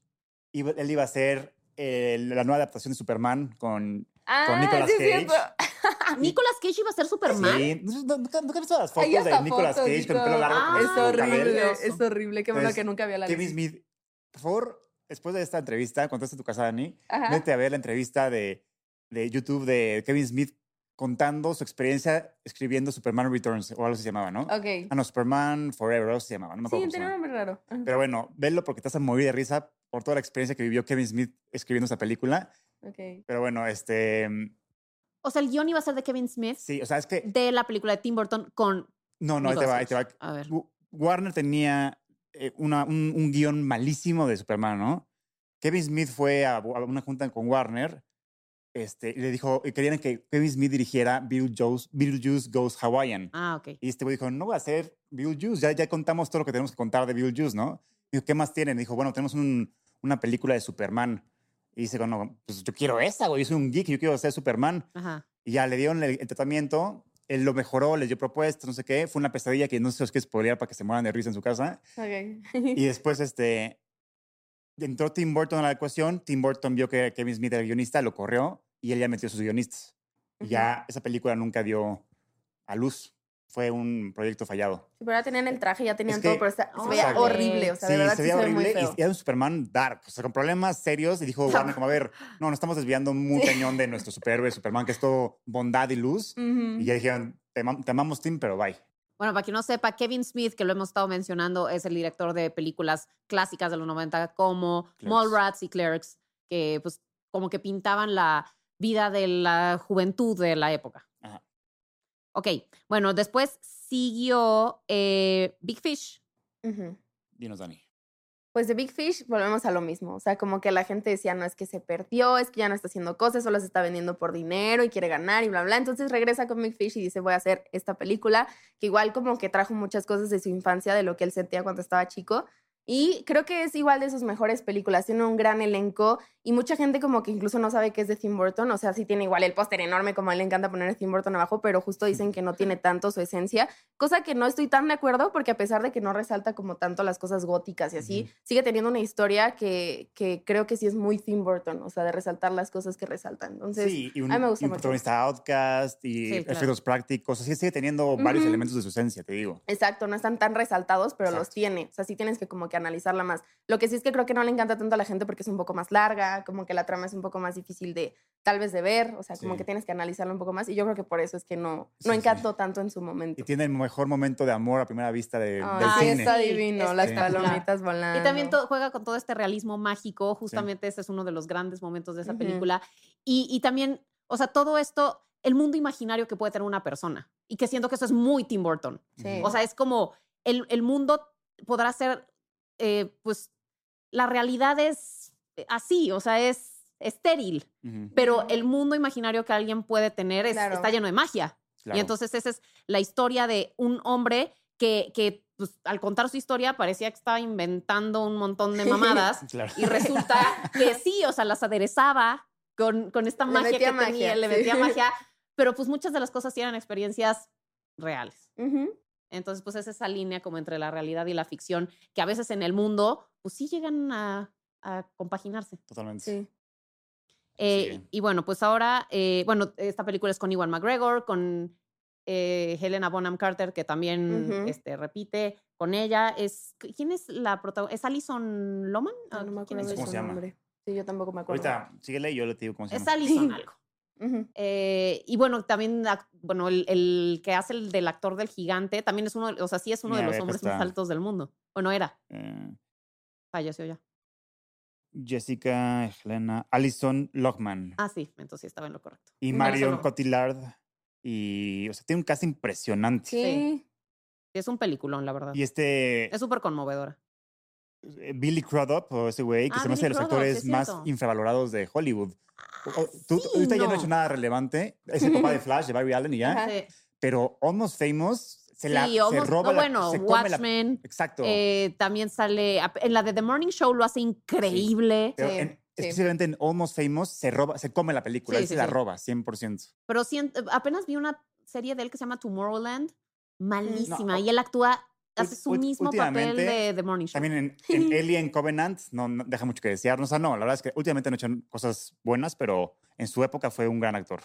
él iba a hacer eh, la nueva adaptación de Superman con. Ah, Nicolas sí, Cage. Nicolas Cage iba a ser Superman. Sí. ¿No- ¿Nunca, nunca has visto las fotos de Nicolas fotos Cage con el pelo largo? Ah, con es horrible, es horrible. Qué bueno Entonces, que nunca había la Kevin luz. Smith, por favor, después de esta entrevista, en tu casa, Dani, Ajá. vete a ver la entrevista de, de YouTube de Kevin Smith contando su experiencia escribiendo Superman Returns, o algo se llamaba, ¿no? Ok. Ah, no, Superman Forever, algo se llamaba, no me Sí, acuerdo se tenía un nombre raro. Pero bueno, velo porque te vas a morir de risa por toda la experiencia que vivió Kevin Smith escribiendo esta película. Ok. Pero bueno, este, O sea, el guion iba a ser de Kevin Smith sí, o sea, es que, de la película de Tim Burton con. no, no, ahí te va, ahí te va. A ver. Wa- Warner tenía eh, una, un, un guion malísimo de Superman, ¿no? Kevin Smith fue a, a una junta con Warner este, y le dijo, y querían que Kevin Smith dirigiera Beetlejuice, Beetlejuice Goes Hawaiian. Ah, ok. Y este güey dijo, no va a ser Beetlejuice, ya, ya contamos todo lo que tenemos que contar de Beetlejuice, ¿no? Dijo, ¿qué más tienen? Dijo, bueno, tenemos un- una película de Superman. Y dice, bueno, pues yo quiero esa, güey, yo soy un geek, yo quiero ser Superman. Ajá. Y ya le dieron el, el tratamiento, él lo mejoró, les dio propuestas, no sé qué. Fue una pesadilla que no sé si os qué spoilear para que se mueran de risa en su casa. Ok. Y después, este, entró Tim Burton a la ecuación. Tim Burton vio que Kevin Smith era el guionista, lo corrió y él ya metió a sus guionistas. Y ya esa película nunca dio a luz. Fue un proyecto fallado. Sí, pero ya tenían el traje, ya tenían que- todo, pero está- se veía Exacto. horrible. O sea, de verdad se sí veía se ve horrible y era un Superman dark, o sea, con problemas serios. Y dijo Warner, como a ver, no, nos estamos desviando muy cañón de nuestro superhéroe Superman, que es todo bondad y luz. Y ya dijeron, te, am- te amamos, Tim, pero bye. Bueno, para quien no sepa, Kevin Smith, que lo hemos estado mencionando, es el director de películas clásicas de los 90 como Clerks. Mallrats y Clerks, que pues como que pintaban la vida de la juventud de la época. Ok, bueno, después siguió eh, Big Fish. Ujú. Dinos, Dani. Pues de Big Fish volvemos a lo mismo. O sea, como que la gente decía, no es que se perdió, es que ya no está haciendo cosas, solo se está vendiendo por dinero y quiere ganar y bla, bla. Entonces regresa con Big Fish y dice, voy a hacer esta película, que igual como que trajo muchas cosas de su infancia, de lo que él sentía cuando estaba chico. Y creo que es igual de sus mejores películas. Tiene un gran elenco y mucha gente como que incluso no sabe que es de Tim Burton. O sea, sí tiene igual el póster enorme como a él le encanta poner Tim Burton abajo, pero justo dicen que no tiene tanto su esencia. Cosa que no estoy tan de acuerdo porque a pesar de que no resalta como tanto las cosas góticas y así, Ujú. sigue teniendo una historia que, que creo que sí es muy Tim Burton. O sea, de resaltar las cosas que resaltan. Entonces, sí, y un, a mí me gusta y un mucho. protagonista outcast y Sí, claro. efectos prácticos. Así sigue teniendo varios Ujú. elementos de su esencia, te digo. Exacto, no están tan resaltados, pero los Exacto. tiene. O sea, sí tienes que como que analizarla más. Lo que sí es que creo que no le encanta tanto a la gente porque es un poco más larga, como que la trama es un poco más difícil de tal vez de ver, o sea, como Sí. que tienes que analizarla un poco más y yo creo que por eso es que no, no sí. encantó tanto en su momento. Y tiene el mejor momento de amor a primera vista de- del sí, cine. está Sí, divino, las palomitas volando. Y también juega con todo este realismo mágico, justamente ese es uno de los grandes momentos de esa película. Y, y también, o sea, todo esto, el mundo imaginario que puede tener una persona. Y que siento que eso es muy Tim Burton. Sí. O sea, es como el, el mundo podrá ser, eh, pues, la realidad es así, o sea, es estéril, pero el mundo imaginario que alguien puede tener es- Claro. está lleno de magia. claro. Y entonces esa es la historia de un hombre que, que pues, al contar su historia parecía que estaba inventando un montón de mamadas Claro. y resulta que sí, o sea, las aderezaba con, con esta Le magia que tenía, le metía magia, pero pues muchas de las cosas sí eran experiencias reales. Ujú. Entonces, pues es esa línea como entre la realidad y la ficción, que a veces en el mundo, pues sí llegan a, a compaginarse. Totalmente. Sí. Eh, Sí. Y bueno, pues ahora, eh, bueno, esta película es con Iwan McGregor, con eh, Helena Bonham Carter, que también este, repite con ella. Es, ¿Quién es la protagonista? ¿Es Alison Loman? Ah, no me ¿Quién acuerdo es? de ¿Cómo su se llama? nombre. Sí, yo tampoco me acuerdo. Ahorita, síguele y yo le digo cómo se Es llama. Alison algo. Eh, y bueno, también, bueno, el, el que hace el del actor del gigante, también es uno, de- o sea, sí es uno de los hombres más altos del mundo. Bueno, era, Eh, falleció ya. Jessica, Helena, Alison Lockman Ah, sí, entonces sí estaba en lo correcto. y no, Marion solo- Cotillard. Y, o sea, tiene un cast impresionante. Sí. Es un peliculón, la verdad. Y este Es súper conmovedora. Eh, Billy Crudup, o ese güey, que Ah, se me hace de los Crudup, actores es más infravalorados de Hollywood. Ah, tú, sí, ahorita ya no ha hecho nada relevante. Es el papá de Flash, de Barry Allen y ya. Sí. Pero Almost Famous se la Sí, se roba no, la- bueno, se come la- Watchmen. Exacto. eh, también sale. En la de The Morning Show lo hace increíble. Pero Sí, en- sí. específicamente en Almost Famous se roba, se come la película, Sí, él sí, se la roba, 100%. Pero sien- apenas vi una serie de él que se llama Tomorrowland. Malísima. No, y él actúa, hace su mismo papel de The Morning Show. También en, en Alien Covenant no, no deja mucho que desear. O sea, no, la verdad es que últimamente no ha hecho cosas buenas, pero en su época fue un gran actor.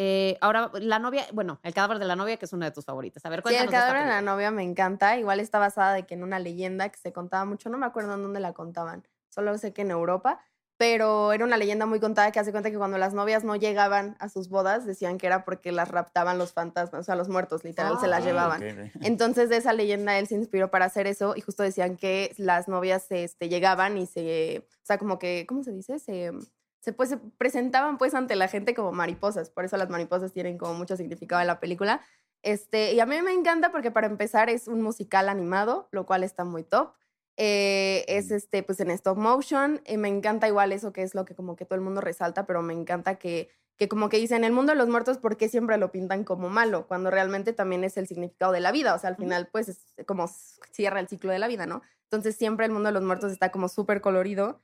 Eh, ahora, la novia, bueno, el cadáver de la novia, que es una de tus favoritas. A ver, Sí, cuéntanos. el de esta cadáver de la novia me encanta. Igual está basada de que en una leyenda que se contaba mucho, no me acuerdo en dónde la contaban, solo sé que en Europa, pero era una leyenda muy contada que hace cuenta que cuando las novias no llegaban a sus bodas, decían que era porque las raptaban los fantasmas, o sea, los muertos, literal, se las Ah, llevaban. Entonces, de esa leyenda él se inspiró para hacer eso y justo decían que las novias este, llegaban y se, o sea, como que, ¿cómo se dice? Se, se, pues, se presentaban pues ante la gente como mariposas, por eso las mariposas tienen como mucho significado en la película. Este, y a mí me encanta porque para empezar es un musical animado, lo cual está muy top. Eh, es este, pues en stop motion. y me encanta igual eso que es lo que como que todo el mundo resalta, pero me encanta que, que como que dicen, el mundo de los muertos, ¿por qué siempre lo pintan como malo? Cuando realmente también es el significado de la vida. O sea, al final, pues es como cierra el ciclo de la vida, ¿no? Entonces siempre el mundo de los muertos está como súper colorido.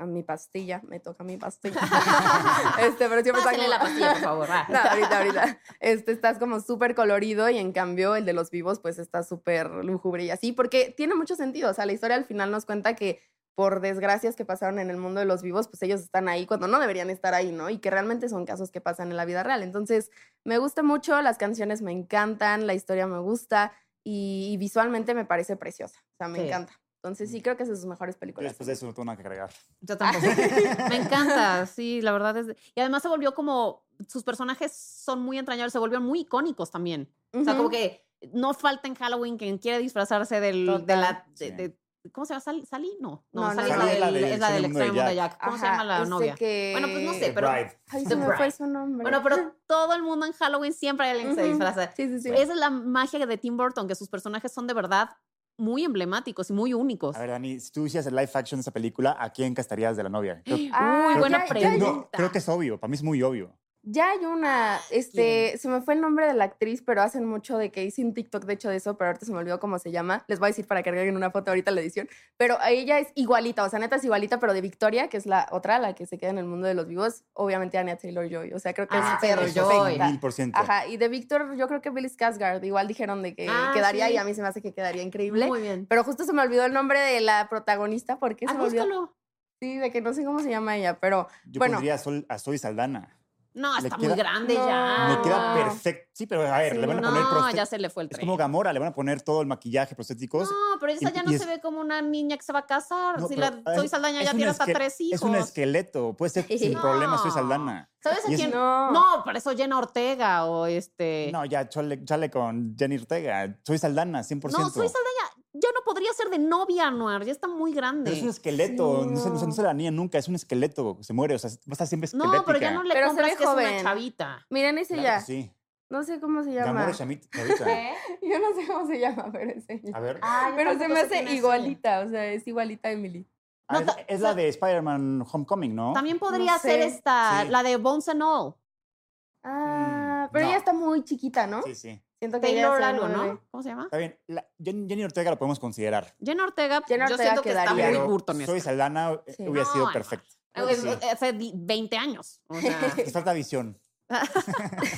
A mi pastilla, me toca mi pastilla. este, pero siempre está Pásenle como- la pastilla, por favor. va. no, ahorita, ahorita. Este, estás como súper colorido y en cambio el de los vivos pues está súper lúgubre y así, porque tiene mucho sentido. O sea, la historia al final nos cuenta que por desgracias que pasaron en el mundo de los vivos, pues ellos están ahí cuando no deberían estar ahí, ¿no? Y que realmente son casos que pasan en la vida real. Entonces, me gusta mucho, las canciones me encantan, la historia me gusta y, y visualmente me parece preciosa. O sea, me Sí. encanta. Entonces, sí creo que es de sus mejores películas. Después de eso no tengo nada que agregar. Yo tampoco. Me encanta, sí, la verdad es. Y además se volvió como. Sus personajes son muy entrañables, se volvieron muy icónicos también. O sea, como que no falta en Halloween quien quiere disfrazarse del, de la. de- Sí. de- ¿Cómo se llama? ¿Sal- ¿Salí? No. No, No, no, Sally no. es la del, es la mundo de Jack. ¿Cómo se llama la novia? que- Bueno, pues no sé, The pero. Bride. Ay, The se me fue su nombre. Bueno, pero todo el mundo en Halloween siempre hay alguien que se disfraza. Sí, sí, sí. Esa es la magia de Tim Burton, que sus personajes son de verdad muy emblemáticos y muy únicos. A ver, Dani, si tú hicieras el live action de esa película, ¿a quién castarías de la novia? Creo, Ah, Uy, creo buena que- pregunta. no, creo que es obvio. Para mí es muy obvio. Ya hay una, este, se me fue el nombre de la actriz, pero hacen mucho de que hice un TikTok de hecho de eso, pero ahorita se me olvidó cómo se llama. Les voy a decir para que agreguen una foto ahorita en la edición. Pero a ella es igualita, o sea, neta es igualita, pero de Victoria, que es la otra, la que se queda en el mundo de los vivos, obviamente Anya Taylor Joy. O sea, creo que Anya es Taylor-Joy. perfecta. Mil por ciento. Ajá, y de Víctor, yo creo que Billy Skarsgård, igual dijeron de que Ah, quedaría sí. y a mí se me hace que quedaría increíble. Muy bien. Pero justo se me olvidó el nombre de la protagonista, porque Ah, se me olvidó. Sí, de que no sé cómo se llama ella, pero Yo bueno. pondría a, Sol- a Zoe Saldana. No, está queda- muy grande No. ya. Le queda perfecto. Sí, pero a ver, Sí, le van a No, poner prosté- ya se le fue el Es tren. como Gamora, le van a poner todo el maquillaje, prostéticos. No, pero esa Y- ya no se es- ve como una niña que se va a casar. No, si pero, la Soy Saldaña es ya tiene hasta tres hijos. Es un esqueleto. Puede ser sin No. problema, Soy Saldana. ¿Sabes a es- quién? no. No, para eso Jenna Ortega o este. No, ya, chale, chale con Jenny Ortega. Soy Saldana, 100%. No, Soy Saldaña ya no podría ser de novia, Noir. Ya está muy grande. Pero es un esqueleto. Sí, no. se, no se- no se la niega nunca. Es un esqueleto. Se muere. O sea, va a estar siempre esquelética. no, pero ya no le Pero compras que es una chavita. Miren ese Claro ya. sí. No sé cómo se llama. Gamora chavita. Yo no sé cómo se llama, pero es ella. A ver. Ah, pero se me hace igualita, o sea, es igualita a Emily. Ah, es, la de Spider-Man Homecoming, ¿no? También podría No ser esta, Sí. la de Bones and All. Ah, Mm, pero no. ella está muy chiquita, ¿no? Sí, sí. Siento que Taylor algo. ¿no? ¿Cómo se llama? Está bien. La- Jen- Jenny Ortega lo podemos considerar. Jenna Ortega, yo Ortega siento que está quedaría. muy Burton. Soy Saldana eh, Sí. hubiera No, sido no. perfecto. Creo que sí. Hace di- 20 años. O sea, falta visión.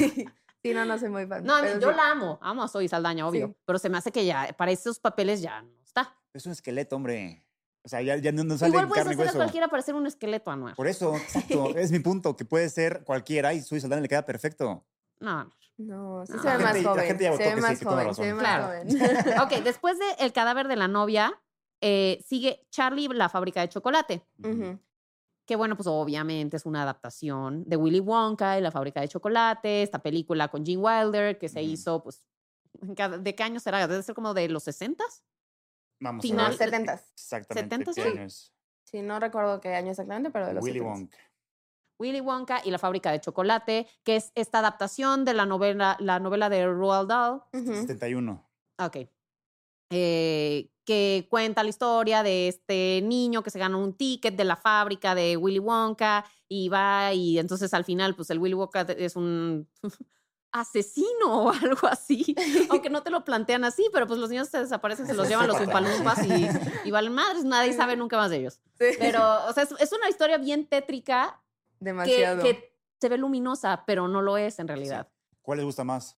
sí, no, no soy muy fan. no, yo sí. la amo. Amo a Soy Saldaña, obvio. Sí. Pero se me hace que ya, para esos papeles ya no está. Es un esqueleto, hombre. O sea, ya, ya no, no sale Igual puedes carne a cualquiera para ser un esqueleto, Anuar. Por eso, exacto. es mi punto, que puede ser cualquiera y Soy Saldana le queda perfecto. No, no. No, sí No. se ve más gente- la joven. gente ya se votó ve que sí, más joven, se ve más Claro. joven. Ok, después de El cadáver de la novia, eh, sigue Charlie, la fábrica de chocolate. Que bueno, pues obviamente es una adaptación de Willy Wonka y la fábrica de chocolate, esta película con Gene Wilder que se hizo, pues, ¿en cada- ¿de qué año será? Debe ser como de los 60s. Vamos Final- a ver 70 exactamente 70s, qué sí. Sí, no recuerdo qué año exactamente, pero de los Willy 70s. Wonka. Willy Wonka y la fábrica de chocolate, que es esta adaptación de la novela, la novela de Roald Dahl. Ujú. 71. Ok. Eh, que cuenta la historia de este niño que se gana un ticket de la fábrica de Willy Wonka y va y entonces al final pues el Willy Wonka es un asesino o algo así, aunque no te lo plantean así, pero pues los niños se desaparecen, se los llevan los umpalumpas y, y valen madres, nadie sabe nunca más de ellos. Sí. Pero, o sea, es, es una historia bien tétrica Demasiado. que se ve luminosa, pero no lo es en realidad. ¿Cuál les gusta más?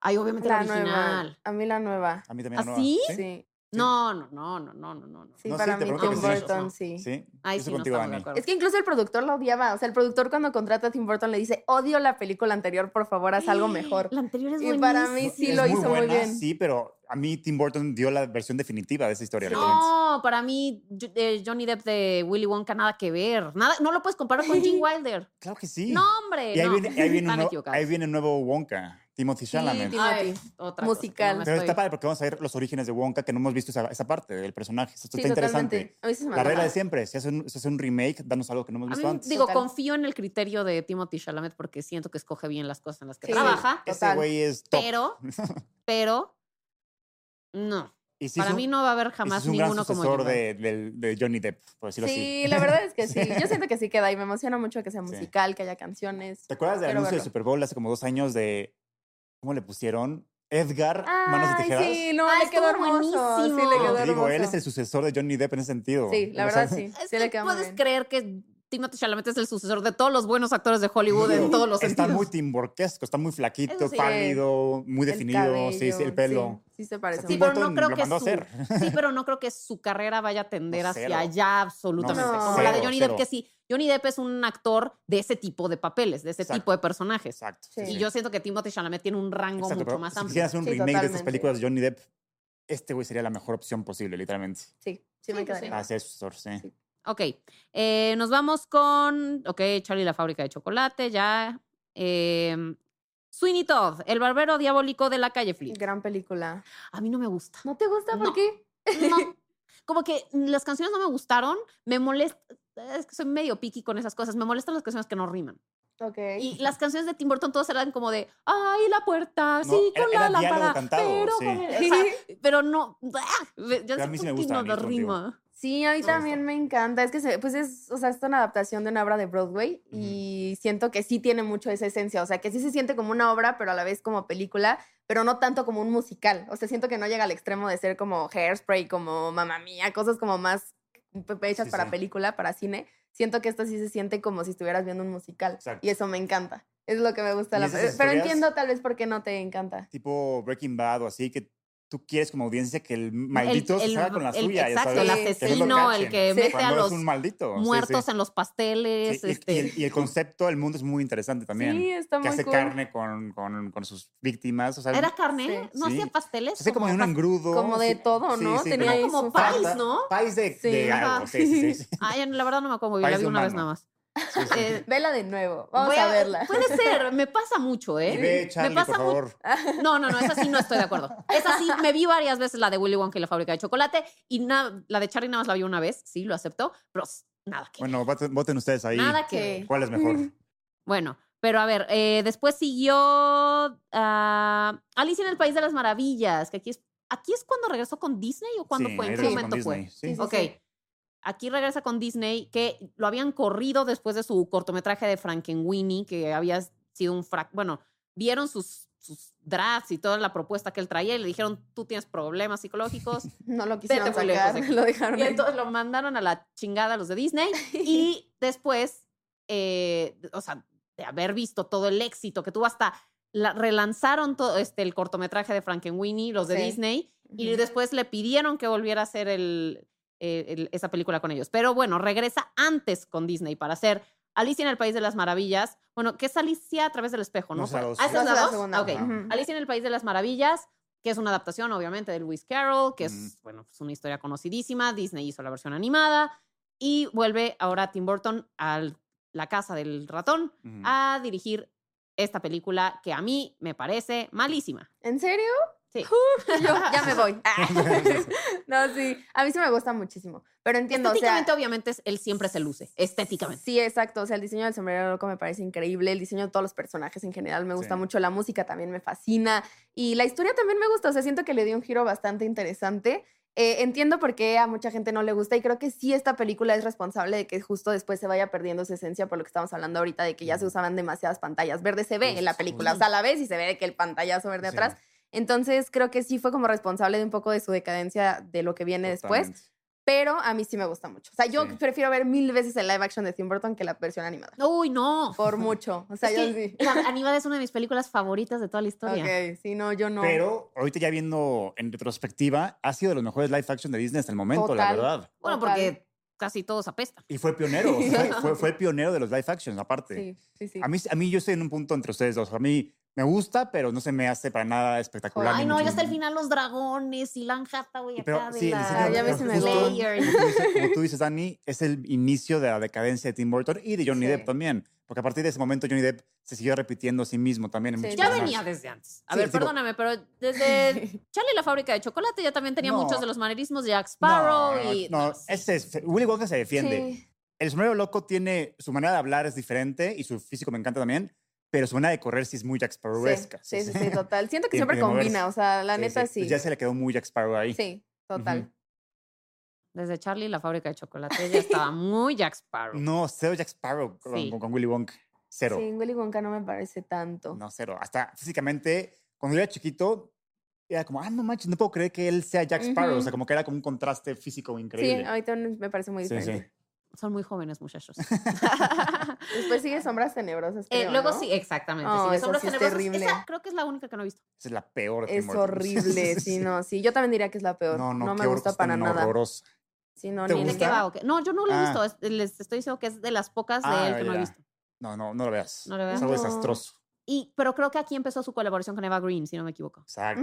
Hay obviamente la la original. nueva. A mí la nueva. A mí también la ¿Ah, sí? nueva. Sí. No, no, no, no, no, no, no. Sí, No, para sí, mí Tim. Burton, No. sí. Sí, Ahí Yo sí no de. Es que incluso el productor lo odiaba. O sea, el productor cuando contrata a Tim Burton le dice, odio la película anterior, por favor, haz algo mejor. La anterior es Y para mí sí Es lo muy hizo muy bien. Sí, pero a mí Tim Burton dio la versión definitiva de esa historia. No, para mí eh, Johnny Depp de Willy Wonka nada que ver. Nada, no lo puedes comparar con Gene Wilder. Claro que sí. No, hombre. y ahí, no. viene, ahí, viene un ahí viene un nuevo Wonka, Timothy Chalamet. Timothy. Ay, otra cosa que Musical. no me pero estoy- está padre porque vamos a ver los orígenes de Wonka que no hemos visto esa, esa parte del personaje. Esto Sí, está interesante. totalmente. A mí sí se me La regla de siempre, si hace un, si hace un remake, danos algo que no hemos visto mí, antes. digo, Total. confío en el criterio de Timothy Chalamet porque siento que escoge bien las cosas en las que Sí. trabaja, Ese güey es top. pero, pero, no. y sí Para un- mí no va a haber sí jamás es un gran ninguno como sucesor Johnny de, del- de Johnny Depp, por decirlo Sí, así. la verdad es que sí. Yo siento que sí queda y me emociona mucho que sea Sí. musical, que haya canciones. ¿Te acuerdas del anuncio del verlo. Super Bowl hace como dos años de. ¿Cómo le pusieron? Edgar, manos de Ay, tijeras. sí, no, Ah, le quedó hermoso. Sí, buenísimo. le quedó Te digo, él es el sucesor de Johnny Depp en ese sentido. Sí, la verdad sí. Es Sí que le quedó muy puedes bien. creer que Timothy Chalamet es el sucesor de todos los buenos actores de Hollywood en todos los Está sentidos. muy timborquesco, está muy flaquito, sí. pálido, muy El definido, sí, sí, el cabello, pelo. Sí, sí se parece. Sí, pero no creo que su, sí, pero no creo que su carrera vaya a tender No, hacia allá absolutamente. No, Como la de Johnny. Depp, que sí. Johnny Depp es un actor de ese tipo de papeles, de ese Exacto. tipo de personajes. Exacto. Sí. Y yo siento que Timothy Chalamet tiene un rango Exacto, mucho más si amplio. quisieran hacer un Sí, remake de estas películas de Johnny Depp, este güey sería la mejor opción posible, literalmente. Sí, sí me Sí, quedaría. Sucesor, sí. Sí. Ok, eh, nos vamos con, ok, Charlie y la fábrica de chocolate, ya. Eh, Sweeney Todd, el barbero diabólico de la calle Flip. Gran película. A mí no me gusta. ¿No te gusta? No. ¿Por qué? No. Como que las canciones no me gustaron, me molesta, es que soy medio picky con esas cosas, me molestan las canciones que no riman. Ok. Y las canciones de Tim Burton todas eran como de, ay, la puerta, No, sí, era- con la lámpara, cantado, pero, sí. con el- o sea, pero no, Pero a mí sí me gusta, no rima. Sí, a mí también me encanta. Es que, se- pues es, o sea, es una adaptación de una obra de Broadway y siento que sí tiene mucho esa esencia. O sea, que sí se siente como una obra, pero a la vez como película, pero no tanto como un musical. O sea, siento que no llega al extremo de ser como Hairspray, como Mamma Mía, cosas como más hechas Sí, para sí. película, para cine. Siento que esto sí se siente como si estuvieras viendo un musical. Exacto. Y eso me encanta. Es lo que me gusta. La, pe- pero entiendo tal vez por qué no te encanta. Tipo Breaking Bad o así, que tú quieres como audiencia que el maldito El- se el- salga con la el- suya, ya exacto, sabes. el Sí, Que asesino, el que Sí. mete a los un maldito. muertos sí. en los pasteles. Sí, este, y, el, y el concepto del mundo es muy interesante también. Sí, está que hace cool. carne con, con, con sus víctimas. O sea, ¿Era carne? Sí. ¿No hacía pasteles? hace como en un engrudo. Como de todo, sí, ¿no? sí, Tenía como falta. ¿no? Pies de, Sí. de algo, sí, sí, sí. Ay, la verdad no me acuerdo la País vi una vez nada más. Sí, sí. Eh, Vela de nuevo. Vamos voy a verla. Puede ser, me pasa mucho, ¿eh? Ve, me Charlie, pasa por favor. No, no, no, esa sí no estoy de acuerdo. Esa sí, me vi varias veces la de Willy Wonka y la fábrica de chocolate y na- la de Charlie nada más la vi una vez, sí, lo acepto, pero nada que. Bueno, voten, ustedes ahí. Nada que. ¿Cuál es mejor? Bueno, pero a ver, eh, después siguió ah, Alicia en el País de las Maravillas, que aquí es, aquí es cuando regresó con Disney o cuándo Sí, fue, en qué momento fue. Sí, sí, Ok. Aquí regresa con Disney, que lo habían corrido después de su cortometraje de Frankenweenie, que había sido un frac... Bueno, vieron sus, sus drafts y toda la propuesta que él traía y le dijeron, tú tienes problemas psicológicos. No lo quisieron sacar, de lo dejaron Y entonces lo mandaron a la chingada los de Disney. Y después, eh, o sea, de haber visto todo el éxito que tuvo hasta... la- relanzaron todo este, el cortometraje de Frankenweenie, los de Sí. Disney, y después le pidieron que volviera a hacer el, eh, el- esa película con ellos. Pero bueno, regresa antes con Disney para hacer Alicia en el País de las Maravillas. Bueno, que es Alicia a través del espejo, ¿no? Ah. Alicia en el País de las Maravillas, que es una adaptación, obviamente, de Lewis Carroll, que es, bueno, es una historia conocidísima. Disney hizo la versión animada y vuelve ahora Tim Burton a la casa del ratón a dirigir esta película que a mí me parece malísima. ¿En serio? Sí. Yo ya me voy. no, sí. A mí sí me gusta muchísimo. Pero entiendo, o sea. Estéticamente, obviamente, es- él siempre se luce. Estéticamente. Sí, exacto. O sea, el diseño del sombrero loco me parece increíble. El diseño de todos los personajes en general me gusta Sí. mucho. La música también me fascina. Y la historia también me gusta. O sea, siento que le dio un giro bastante interesante. Eh, entiendo por qué a mucha gente no le gusta y creo que sí esta película es responsable de que justo después se vaya perdiendo su esencia por lo que estamos hablando ahorita de que ya se usaban demasiadas pantallas verdes. Se ve en la película, o sea, a la vez y se ve de que el pantallazo verde Sí. atrás. Entonces creo que sí fue como responsable de un poco de su decadencia de lo que viene después. Totalmente. pero a mí sí me gusta mucho. O sea, yo Sí. prefiero ver mil veces el live action de Tim Burton que la versión animada. Uy, no. Por mucho. O sea, Es yo que sí. la animada es una de mis películas favoritas de toda la historia. Ok, sí, no, yo no. Pero ahorita ya viendo en retrospectiva, ha sido de los mejores live action de Disney hasta el momento, la Total. verdad. Bueno, Total. porque casi todos apestan. Y fue pionero, o sea, fue, fue, pionero de los live actions, aparte. Sí, sí, sí. A, mí, a mí yo estoy en un punto entre ustedes dos. A mí me gusta, pero no se me hace para nada espectacular. Ay, no, ya hasta el final los dragones y Lan Hathaway Pero acá de sí, la diseño- ya ves, pero me. Slayer. Como tú, dices, Dani, es el inicio de la decadencia de Tim Burton y de Johnny Sí. Depp también. Porque a partir de ese momento Johnny Depp se siguió repitiendo a sí mismo también. En Sí, Ya personajes. venía desde antes. A Sí, ver, perdóname, pero desde Charlie la fábrica de chocolate ya también tenía No. muchos de los manerismos de Jack Sparrow no, y... no, ese es- Willy Wonka se defiende. Sí. El sombrero loco tiene su manera de hablar es diferente y su físico me encanta también, pero su manera de correr sí es muy Jack Sí, Sparrowesca. sí, sí, sí, total. Siento que siempre combina, o sea, la Sí, neta sí. sí. Pues ya se le quedó muy Jack Sparrow ahí. Sí, total. Ujú. Desde Charlie la fábrica de chocolate ya estaba muy Jack Sparrow. No, cero Jack Sparrow con, Sí. con- Willy Wonka. Cero. Sí, Willy Wonka no me parece tanto. No, cero. Hasta físicamente, cuando yo era chiquito, era como, ah, no manches, no puedo creer que él sea Jack Sparrow. O sea, como que era como un contraste físico sí, increíble. ahorita me parece muy Sí, diferente. Son muy jóvenes, muchachos. Después sigue Sombras Tenebrosas. Eh, luego ¿no? sí, exactamente. Oh, sigue Sombras sí es Tenebrosas. terrible. Esa creo que es la única que no he visto. Esa es la peor. de Es Tim horrible, sí, no, sí. Yo también diría que es la peor. No, No, no, me gusta para nada. horrorosa. Sí, no, ¿Te ni ¿De gusta? qué va o qué? No, yo no lo he Ah. visto. es- les estoy diciendo que es de las pocas de Ah, él que no he visto. No, no, no lo veas. No lo veas. Es algo No. desastroso. Y, pero creo que aquí empezó su colaboración con Eva Green, si no me equivoco. Exacto.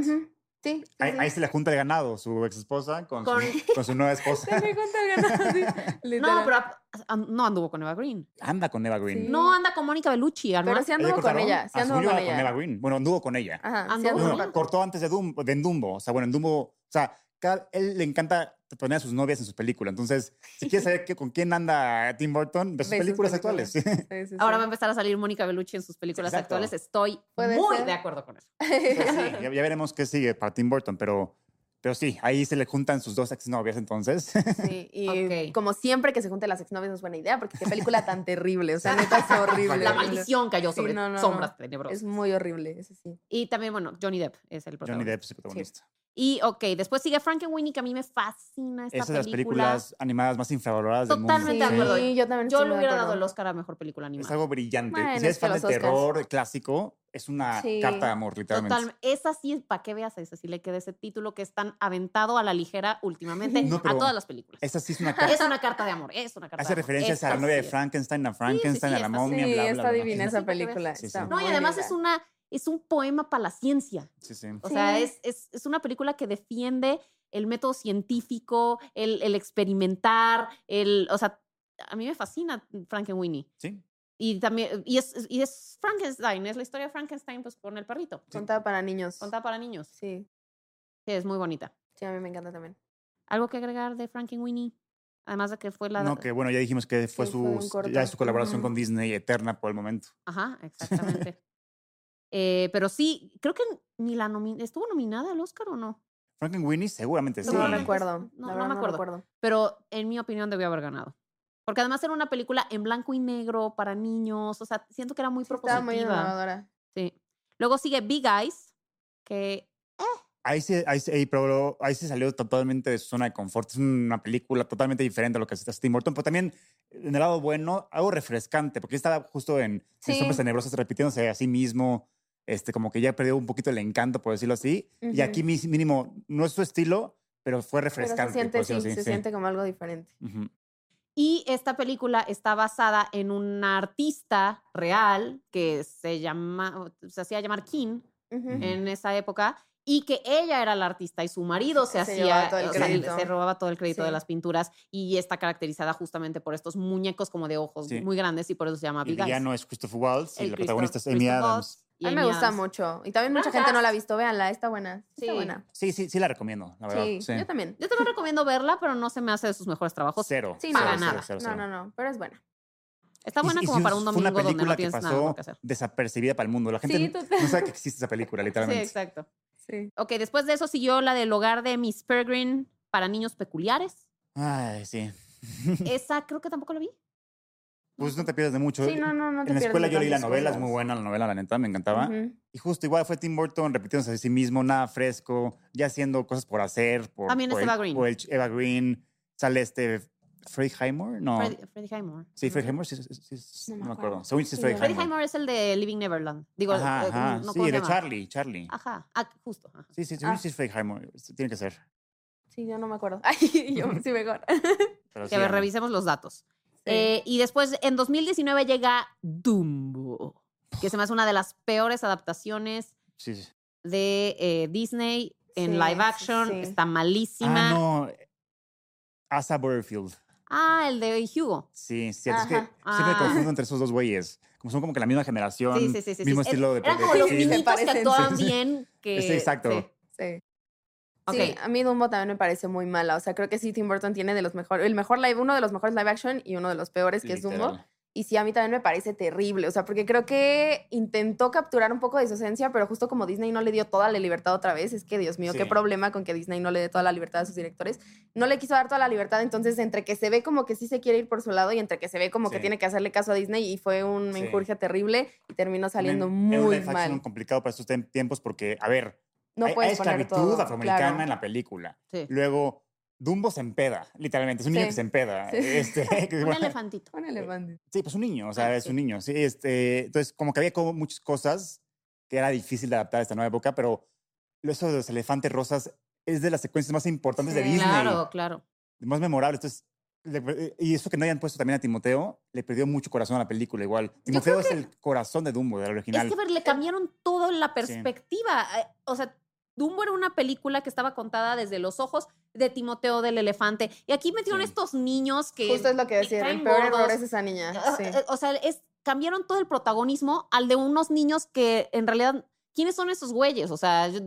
Sí, sí, Ahí, sí. ahí se le junta el ganado, su ex esposa con, Con- Su, con su nueva esposa. Se me cuenta el ganado, sí, No, pero a- a- no anduvo con Eva Green. Anda con Eva Green. Sí. No anda con Mónica Bellucci, Pero además. sí ¿Ya anduvo con cortaron? ella, sí Ah, anduvo con ella. Eva Green. Bueno, anduvo con ella. Ajá, Anduvo con ella. cortó antes de, Dum- de en Dumbo. O sea, bueno, en Dumbo, o sea, cada- él le encanta poner a sus novias en sus películas. Entonces, si quieres saber qué- con quién anda Tim Burton, ve sus películas películas. actuales. Sí, sí, Ahora sí. va a empezar a salir Mónica Bellucci en sus películas Exacto. actuales. Estoy muy ser. de acuerdo con eso. Pues sí, ya, ya veremos qué sigue para Tim Burton, pero, pero sí, ahí se le juntan sus dos exnovias entonces. Sí, y Ok. como siempre que se junten las exnovias no es buena idea, porque qué película tan terrible. O sea, neta es horrible. La maldición cayó Sí, sobre no, no, sombras no. tenebrosas. Es muy horrible, eso sí. Y también, bueno, Johnny Depp es el Johnny protagonista. Depp es el protagonista. Y, ok, después sigue Frankenweenie, que a mí me fascina esta Esa es de las película. películas animadas más infravaloradas del mundo. Totalmente de acuerdo. Sí, yo también Yo le hubiera dado el Oscar a Mejor Película Es Animada. algo brillante. Bueno, si es es que fan de terror clásico, es una Sí. carta de amor, literalmente. Total, esa sí, para que veas esa, sí le queda ese título que es tan aventado a la ligera últimamente No, a todas las películas. Esa sí es una carta. Es una carta de amor, es una carta Hace de amor. referencias a la novia de. Frankenstein, a Frankenstein, a la momia, Sí, bla, bla, está bla. divina esa película. Sí, está sí. No, y además es una es un poema para la ciencia. Sí, sí. O sea, Sí. es, es, es una película que defiende el método científico, el, el experimentar, el, o sea, a mí me fascina Frankenweenie. Sí. Y también, y es, y es Frankenstein, es la historia de Frankenstein pues con el perrito, Contada para niños. contada para niños. Sí, Sí, es muy bonita. sí, a mí me encanta también. ¿Algo que agregar de Frankenweenie? Además de que fue la... No, que bueno, ya dijimos que fue Sí, su, fue ya su colaboración con Disney eterna por el momento. Ajá, exactamente. Eh, pero sí, creo que ni la nomi- ¿Estuvo nominada al Oscar o no? Frankenweenie seguramente sí. No recuerdo. No, no me acuerdo. pero en mi opinión debió haber ganado. Porque además era una película en blanco y negro para niños, o sea, siento que era muy Sí, estaba muy propositiva. innovadora. sí. Luego sigue Big Eyes, que Ahí se, ahí, se- ahí, pero ahí se salió totalmente de su zona de confort. Es una película totalmente diferente a lo que hace Tim Burton, pero también en el lado bueno, algo refrescante, porque estaba justo en, en Sí. Sombras Tenebrosas repitiéndose a sí mismo, este, como que ya perdió un poquito el encanto, por decirlo así. Y Ujú. aquí mis- mínimo, no es su estilo, pero fue Pero se refrescante. siente, por sí, se sí. siente como algo diferente. Ujú. Y esta película está basada en una artista real que se llama, se hacía llamar King en esa época y que ella era la artista y su marido se, Se hacía, llevaba todo el o sea, crédito. se robaba todo el crédito de las pinturas y está caracterizada justamente por estos muñecos como de ojos Sí. muy grandes y por eso se llama Y Big Eyes. villano es Christopher Waltz y El la protagonista es Amy Adams. Y A mí me gusta mucho. Y también mucha Gracias. gente no la ha visto. Véanla, está buena. Sí. Está buena. Sí, sí, sí la recomiendo, la verdad. Sí, Sí. yo también. Yo también recomiendo verla, pero no se me hace de sus mejores trabajos. Cero. Sí, cero, para cero, nada. cero, No, cero. no, no, pero es buena. Está buena y como sí, para un fue domingo una donde película no tienes que nada pasó que hacer. desapercibida para el mundo. La gente Sí, no sabe que existe esa película, Sí, literalmente. exacto. Sí. Ok, después de eso siguió la del hogar de Miss Peregrine para niños peculiares. Ay, sí. Esa creo que tampoco la vi. Pues no te pierdes de mucho. Sí, no, no, no te en la escuela yo leí la novela, es muy buena la novela, la neta, me encantaba. Ujú. Y justo igual fue Tim Burton repitiéndose a sí mismo, nada fresco, ya haciendo cosas por hacer. Por, También por es el- Eva Green. el Eva Green. Sale este Freddie Highmore, no. Freddie, Freddie Highmore. Sí, Freddie Highmore, sí, sí, sí, sí, No no, me me acuerdo. acuerdo. Según sí es Sí, Freddie Freddie Highmore. Highmore es el de Living Neverland. Digo, Ajá, eh, ajá. no, sí, ¿cómo se de llama? Charlie, Charlie. Ajá, ah, justo. ajá. Sí, sí, según Ah. sí es Freddie Highmore. Tiene que ser. Sí, yo no me acuerdo. Ay, yo sí mejor. Pero Que sí, a ver, Ana. revisemos los datos. Eh, y después, en 2019 llega Dumbo, que se me hace una de las peores adaptaciones Sí, sí. de eh, Disney en Sí, live action. sí. Está malísima. Ah, no. Asa Butterfield. Ah, el de Hugo. Sí, sí. Es que Ajá. siempre Ah. confundo entre esos dos güeyes. Como son como que la misma generación, Sí, sí, sí. sí, mismo sí. estilo de Eran como los niñitos que actuaban sí, sí. bien. Que, Sí, exacto. sí. Sí. Ok. Sí, a mí Dumbo también me parece muy mala. O sea, creo que sí, Tim Burton tiene de los mejores, el mejor live, uno de los mejores live action y uno de los peores, que es Dumbo. Literal. Y sí, a mí también me parece terrible. O sea, porque creo que intentó capturar un poco de su esencia, pero justo como Disney no le dio toda la libertad otra vez, es que, Dios mío, qué Sí. problema con que Disney no le dé toda la libertad a sus directores. No le quiso dar toda la libertad, entonces, entre que se ve como que sí se quiere ir por su lado y entre que se ve como que Sí. tiene que hacerle caso a Disney, y fue un Sí. menjurje terrible y terminó saliendo es un muy live action mal. complicado para estos tiempos porque, a ver, No hay, hay puedes poner esclavitud todo. afroamericana claro. en la película. Sí. Luego, Dumbo se empeda, literalmente. Es un niño Sí. que se empeda. Sí. Este, que, Un bueno, elefantito. Un elefante. Sí, pues un niño, o sea, Ah, es sí. un niño. Sí, este, entonces, como que había como muchas cosas que era difícil de adaptar a esta nueva época, pero eso de los elefantes rosas es de las secuencias más importantes de Sí. Disney, Claro, claro. más memorables. Entonces, le- y eso que no hayan puesto también a Timoteo, le perdió mucho corazón a la película igual. Timoteo es el corazón de Dumbo, del original. Es que, ver, le cambiaron todo la perspectiva. Eh, O sea, Dumbo era una película que estaba contada desde los ojos de Timoteo del elefante. Y aquí metieron Sí. estos niños que. Justo es lo que decía. El peor error es esa niña. Ah, Sí. eh, O sea, es, cambiaron todo el protagonismo al de unos niños que en realidad. ¿Quiénes son esos güeyes? O sea, yo-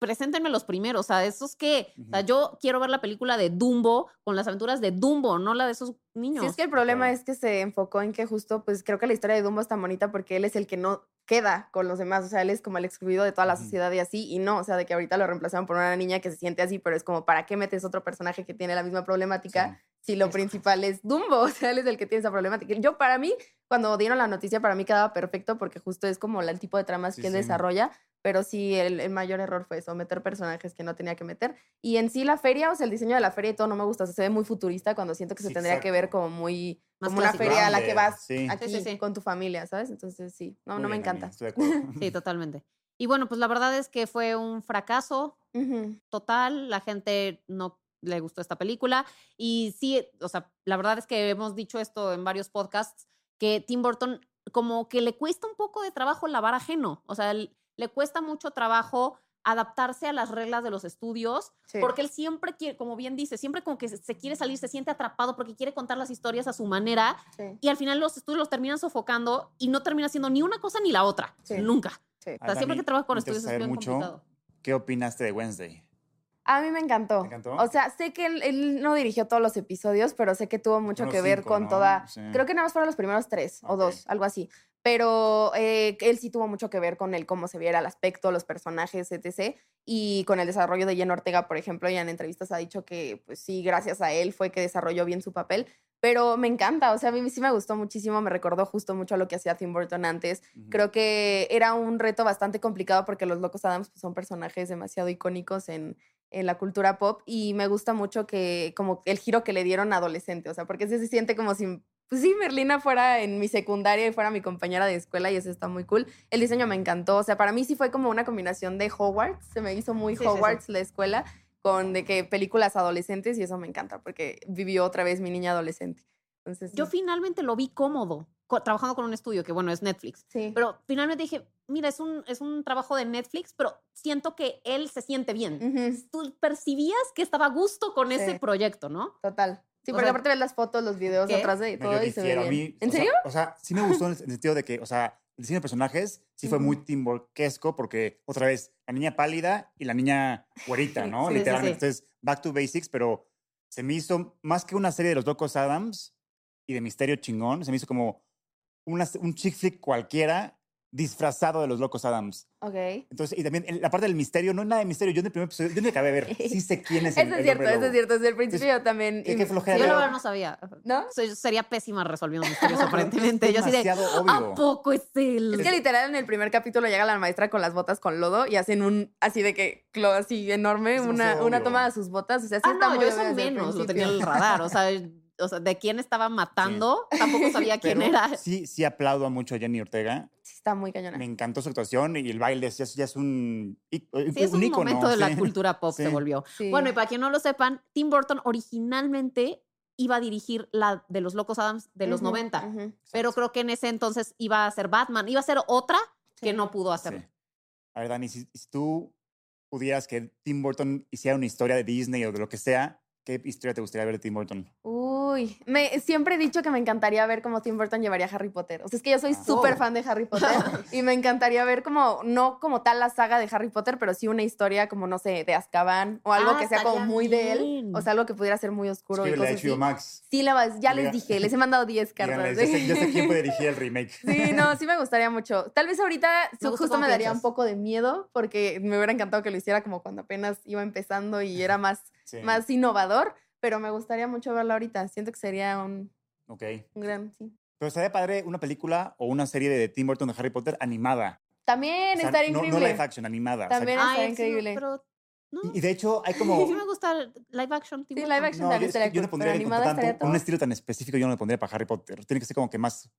preséntenme los primeros. O sea, esos que. O sea, yo quiero ver la película de Dumbo con las aventuras de Dumbo, no la de esos niños. Sí, es que el problema Claro. es que se enfocó en que justo, pues creo que la historia de Dumbo es tan bonita porque él es el que no queda con los demás, o sea, él es como el excluido de toda la sociedad y así, y no, o sea, de que ahorita lo reemplazaron por una niña que se siente así, pero es como, ¿para qué metes otro personaje que tiene la misma problemática Sí. si lo principal es Dumbo? O sea, él es el que tiene esa problemática. Yo, para mí, cuando dieron la noticia, para mí quedaba perfecto porque justo es como el tipo de tramas Sí, que él sí. desarrolla, pero sí, el, el mayor error fue eso, meter personajes que no tenía que meter. Y en sí la feria, o sea, el diseño de la feria y todo no me gusta, o sea, se ve muy futurista cuando siento que se Sí, tendría que ver exacto. como muy, Más como una feria a la que vas sí. aquí Sí, sí, sí. con tu familia, ¿sabes? Entonces sí, no, Muy no me bien, encanta. Estoy de acuerdo. Sí, totalmente. Y bueno, pues la verdad es que fue un fracaso Ujú. total. La gente no le gustó esta película. Y sí, o sea, la verdad es que hemos dicho esto en varios podcasts, que Tim Burton como que le cuesta un poco de trabajo lavar ajeno. O sea, l- le cuesta mucho trabajo adaptarse a las reglas de los estudios, Sí. porque él siempre quiere, como bien dice, siempre como que se, quiere salir, se siente atrapado porque quiere contar las historias a su manera Sí, y al final los estudios los terminan sofocando y no termina siendo ni una cosa ni la otra, Sí. nunca. sí. O sea, Ahora, siempre que trabajo con me estudios es bien mucho complicado. ¿Qué opinaste de Wednesday? A mí me encantó. ¿Te encantó? O sea, sé que él, él no dirigió todos los episodios, pero sé que tuvo mucho que ver cinco, con ¿no? toda... Sí. Creo que nada más fueron los primeros tres o Ok. dos, algo así. Pero eh, él sí tuvo mucho que ver con el cómo se viera el aspecto, los personajes, etc. Y con el desarrollo de Jenna Ortega, por ejemplo, ya en entrevistas ha dicho que, pues sí, gracias a él fue que desarrolló bien su papel. Pero me encanta, o sea, a mí sí me gustó muchísimo, me recordó justo mucho a lo que hacía Tim Burton antes. Creo que era un reto bastante complicado porque los Locos Adams pues, son personajes demasiado icónicos en, en la cultura pop y me gusta mucho que como el giro que le dieron a adolescente, o sea, porque se siente como si, pues sí, Merlina fuera en mi secundaria y fuera mi compañera de escuela y eso está muy cool. El diseño me encantó, o sea, para mí sí fue como una combinación de Hogwarts, se me hizo muy Sí, sí, sí. Hogwarts la escuela con de que películas adolescentes y eso me encanta porque vivió otra vez mi niña adolescente. Entonces, Yo finalmente lo vi cómodo, trabajando con un estudio que, bueno, es Netflix. sí. Pero finalmente dije, mira, es un, es un trabajo de Netflix, pero siento que él se siente bien. Tú percibías que estaba a gusto con ese proyecto, ¿no? Total. Sí, O porque sea, aparte ves las fotos, los videos ¿qué? atrás de todo y se ve difiero. A bien. mí, ¿En o sea, serio? o sea, sí me gustó en el sentido de que, o sea, el diseño de personajes sí fue muy Ujú. teamworkesco porque, otra vez, la niña pálida y la niña güerita, Sí, ¿no? sí, sí, Literalmente. sí. Entonces, back to basics, pero se me hizo más que una serie de los Locos Adams y de misterio chingón, se me hizo como una, un chick flick cualquiera disfrazado de los Locos Adams. Ok. Entonces, y también la parte del misterio, no hay nada de misterio. Yo en el primer episodio, yo ni acabé de ver. Sí sé quién es el, Eso es cierto, eso es cierto. Desde el principio yo también. Qué- y- qué flojera. Yo verdad no sabía. ¿No? Soy- sería pésima resolviendo misterios, aparentemente. Yo así de, demasiado obvio. ¿a poco es él? Es que literal en el primer capítulo llega la maestra con las botas con lodo y hacen un así de que clo- así enorme, Es una, una toma de sus botas. O sea, sí Ah, está no, muy yo eso menos lo tenía en el radar. O sea, o sea, de quién estaba matando, tampoco sabía quién Pero era. Sí, sí aplaudo a mucho a Jenny Ortega. Está muy cañona. Me encantó su actuación y el baile ya, es- ya es un, í- Sí, es un ícono, momento de la cultura pop, Sí. se volvió. Sí. Bueno, y para quien no lo sepan, Tim Burton originalmente iba a dirigir la de los Locos Adams de los Ujú, 90, ujú. pero creo que en ese entonces iba a ser Batman, iba a ser otra que no pudo Sí. hacer. A ver, Dani, si, si tú pudieras que Tim Burton hiciera una historia de Disney o de lo que sea, ¿qué historia te gustaría ver de Tim Burton? Uy, me, siempre he dicho que me encantaría ver cómo Tim Burton llevaría a Harry Potter. O sea, es que yo soy Ah. súper Oh. fan de Harry Potter y me encantaría ver como, no como tal la saga de Harry Potter, pero sí una historia como, no sé, de Azkaban o algo Ah, que sea como muy de él. O sea, algo que pudiera ser muy oscuro y Escríbele a cosas HBO así. Max. Sí, la, ya les dije, les he mandado 10 cartas. Ya sé, ya sé quién puede dirigir el remake. Sí, no, sí me gustaría mucho. Tal vez ahorita Me justo me daría un poco de miedo porque me hubiera encantado que lo hiciera como cuando apenas iba empezando y era más, Sí. más innovador, pero me gustaría mucho verlo ahorita. Siento que sería un, Ok. un gran, sí. Pero estaría padre una película o una serie de Tim Burton de Harry Potter animada. También O sea, estaría no, no increíble. live action, animada. O sea, También Ay, estaría sí, increíble. pero no. y, de hecho, hay como... Sí me gusta live action. Tim Sí, Burton. live action No, yo, también es que yo no pondría animada tanto- estaría un estilo tan específico, yo no lo pondría para Harry Potter. Tiene que ser como que más.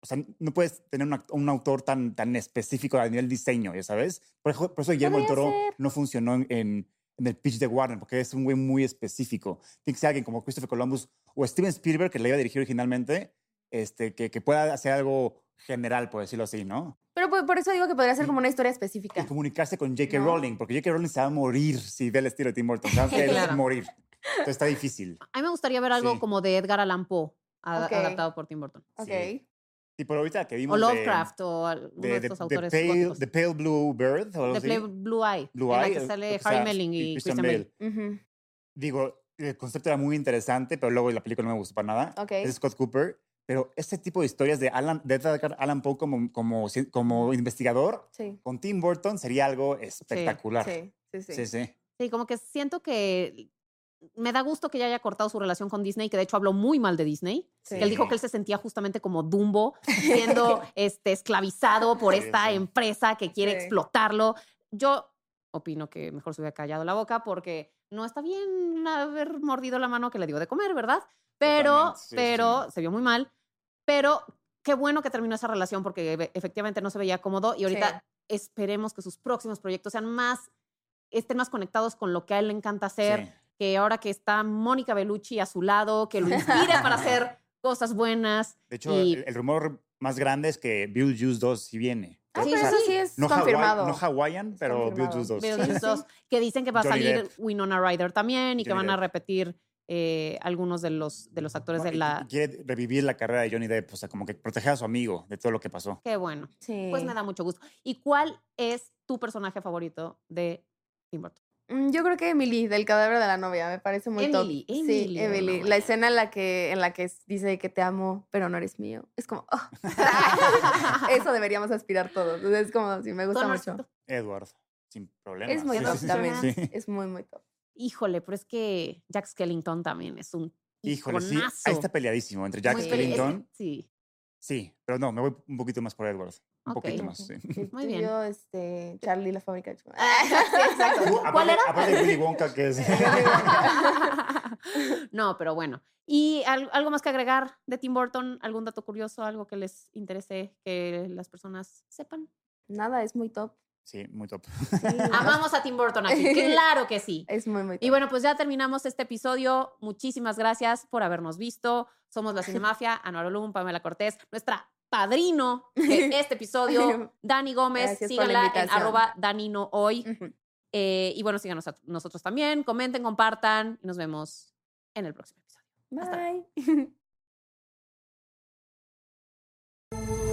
O sea, no puedes tener un, act- un autor tan, tan específico a nivel diseño, ya sabes. Por, eso- por eso Guillermo del Toro ser. no funcionó en, en, en el pitch de Warner, porque es un güey muy específico. Tiene que ser alguien como Christopher Columbus o Steven Spielberg, que le iba a dirigir originalmente, este, que, que pueda hacer algo general, por decirlo así, ¿no? Pero por, por eso digo que podría ser como una historia Y específica. comunicarse con J.K. ¿No? Rowling, porque J.K. Rowling se va a morir si ve el estilo de Tim Burton. Se va a Claro. morir. Entonces está difícil. A mí me gustaría ver algo Sí. como de Edgar Allan Poe, ad- Ok. adaptado por Tim Burton. Ok. Sí. Y por ahorita que vimos O de- Lovecraft o alguno de, de, de- estos de autores pale, góticos. the Pale Blue Bird o De así. Play Blue Eye. Blue en la Eye, que eh, sale o sea, Harry Melling y, Christian Bale. Ujú. Digo, el concepto era muy interesante, pero luego la película no me gustó para nada. Ok. Es Scott Cooper. Pero este tipo de historias de Alan, de Allan Poe como, como, como investigador Sí. con Tim Burton sería algo espectacular. Sí, sí, sí. sí. sí. Sí, como que siento que me da gusto que ya haya cortado su relación con Disney, que de hecho habló muy mal de Disney. Sí. Que él dijo que él se sentía justamente como Dumbo, siendo este, esclavizado por Sí, esta sí. empresa que quiere explotarlo. Yo opino que mejor se hubiera callado la boca porque no está bien haber mordido la mano que le dio de comer, ¿verdad? Pero, pero se vio muy mal. Pero qué bueno que terminó esa relación porque efectivamente no se veía cómodo y ahorita esperemos que sus próximos proyectos sean más, estén más conectados con lo que a él le encanta hacer Sí. Que ahora que está Mónica Bellucci a su lado, que lo inspire para hacer cosas buenas. De hecho, Y- el, el rumor más grande es que Beetlejuice 2 sí viene. Ah, Sí, pero sí, eso sí. es no, Hawaii- confirmado. no Hawaiian, pero. Beetlejuice 2. Beetlejuice Sí, sí. 2, que dicen que va a Johnny salir Depp. Winona Ryder también y que Johnny van a repetir eh, algunos de los, de los actores No, de la... Quiere revivir la carrera de Johnny Depp, o sea, como que proteger a su amigo de todo lo que pasó. Qué bueno. Sí. Pues me da mucho gusto. ¿Y cuál es tu personaje favorito de Tim Burton? Mm, Yo creo que Emily, del cadáver de la novia, me parece muy Emily, top. Emily, sí, Emily. La escena en la que, en la que dice que te amo, pero no eres mío. Es como, oh. eso deberíamos aspirar todos. Es como, sí, me gusta Con mucho. Edward, sin problema. Es muy Sí, top sí, sí, también. sí. Es muy, muy top. Híjole, pero es que Jack Skellington también es un Híjole, sí. Ahí está peleadísimo entre Jack Skellington. Sí. Sí, pero no, me voy un poquito más por Edward. Un poquito más, sí. Sí, Muy tú y bien. Yo, este, Charlie, la fábrica de chocolate. Sí, exacto. ¿Cuál era? Aparte de Willy Wonka, que es... no, pero bueno. ¿Y al- algo más que agregar de Tim Burton? ¿Algún dato curioso? ¿Algo que les interese que las personas sepan? Nada, es muy top. Sí, muy top. Amamos a Tim Burton aquí, claro que sí. Es muy, muy top. Y bueno, pues ya terminamos este episodio. Muchísimas gracias por habernos visto. Somos la Cinemafia, Anuar Olum, Pamela Cortés, nuestra padrino de este episodio, Dani Gómez. Síganla en arroba Danino hoy. Eh, y bueno, síganos nosotros también. Comenten, compartan y nos vemos en el próximo episodio. Bye.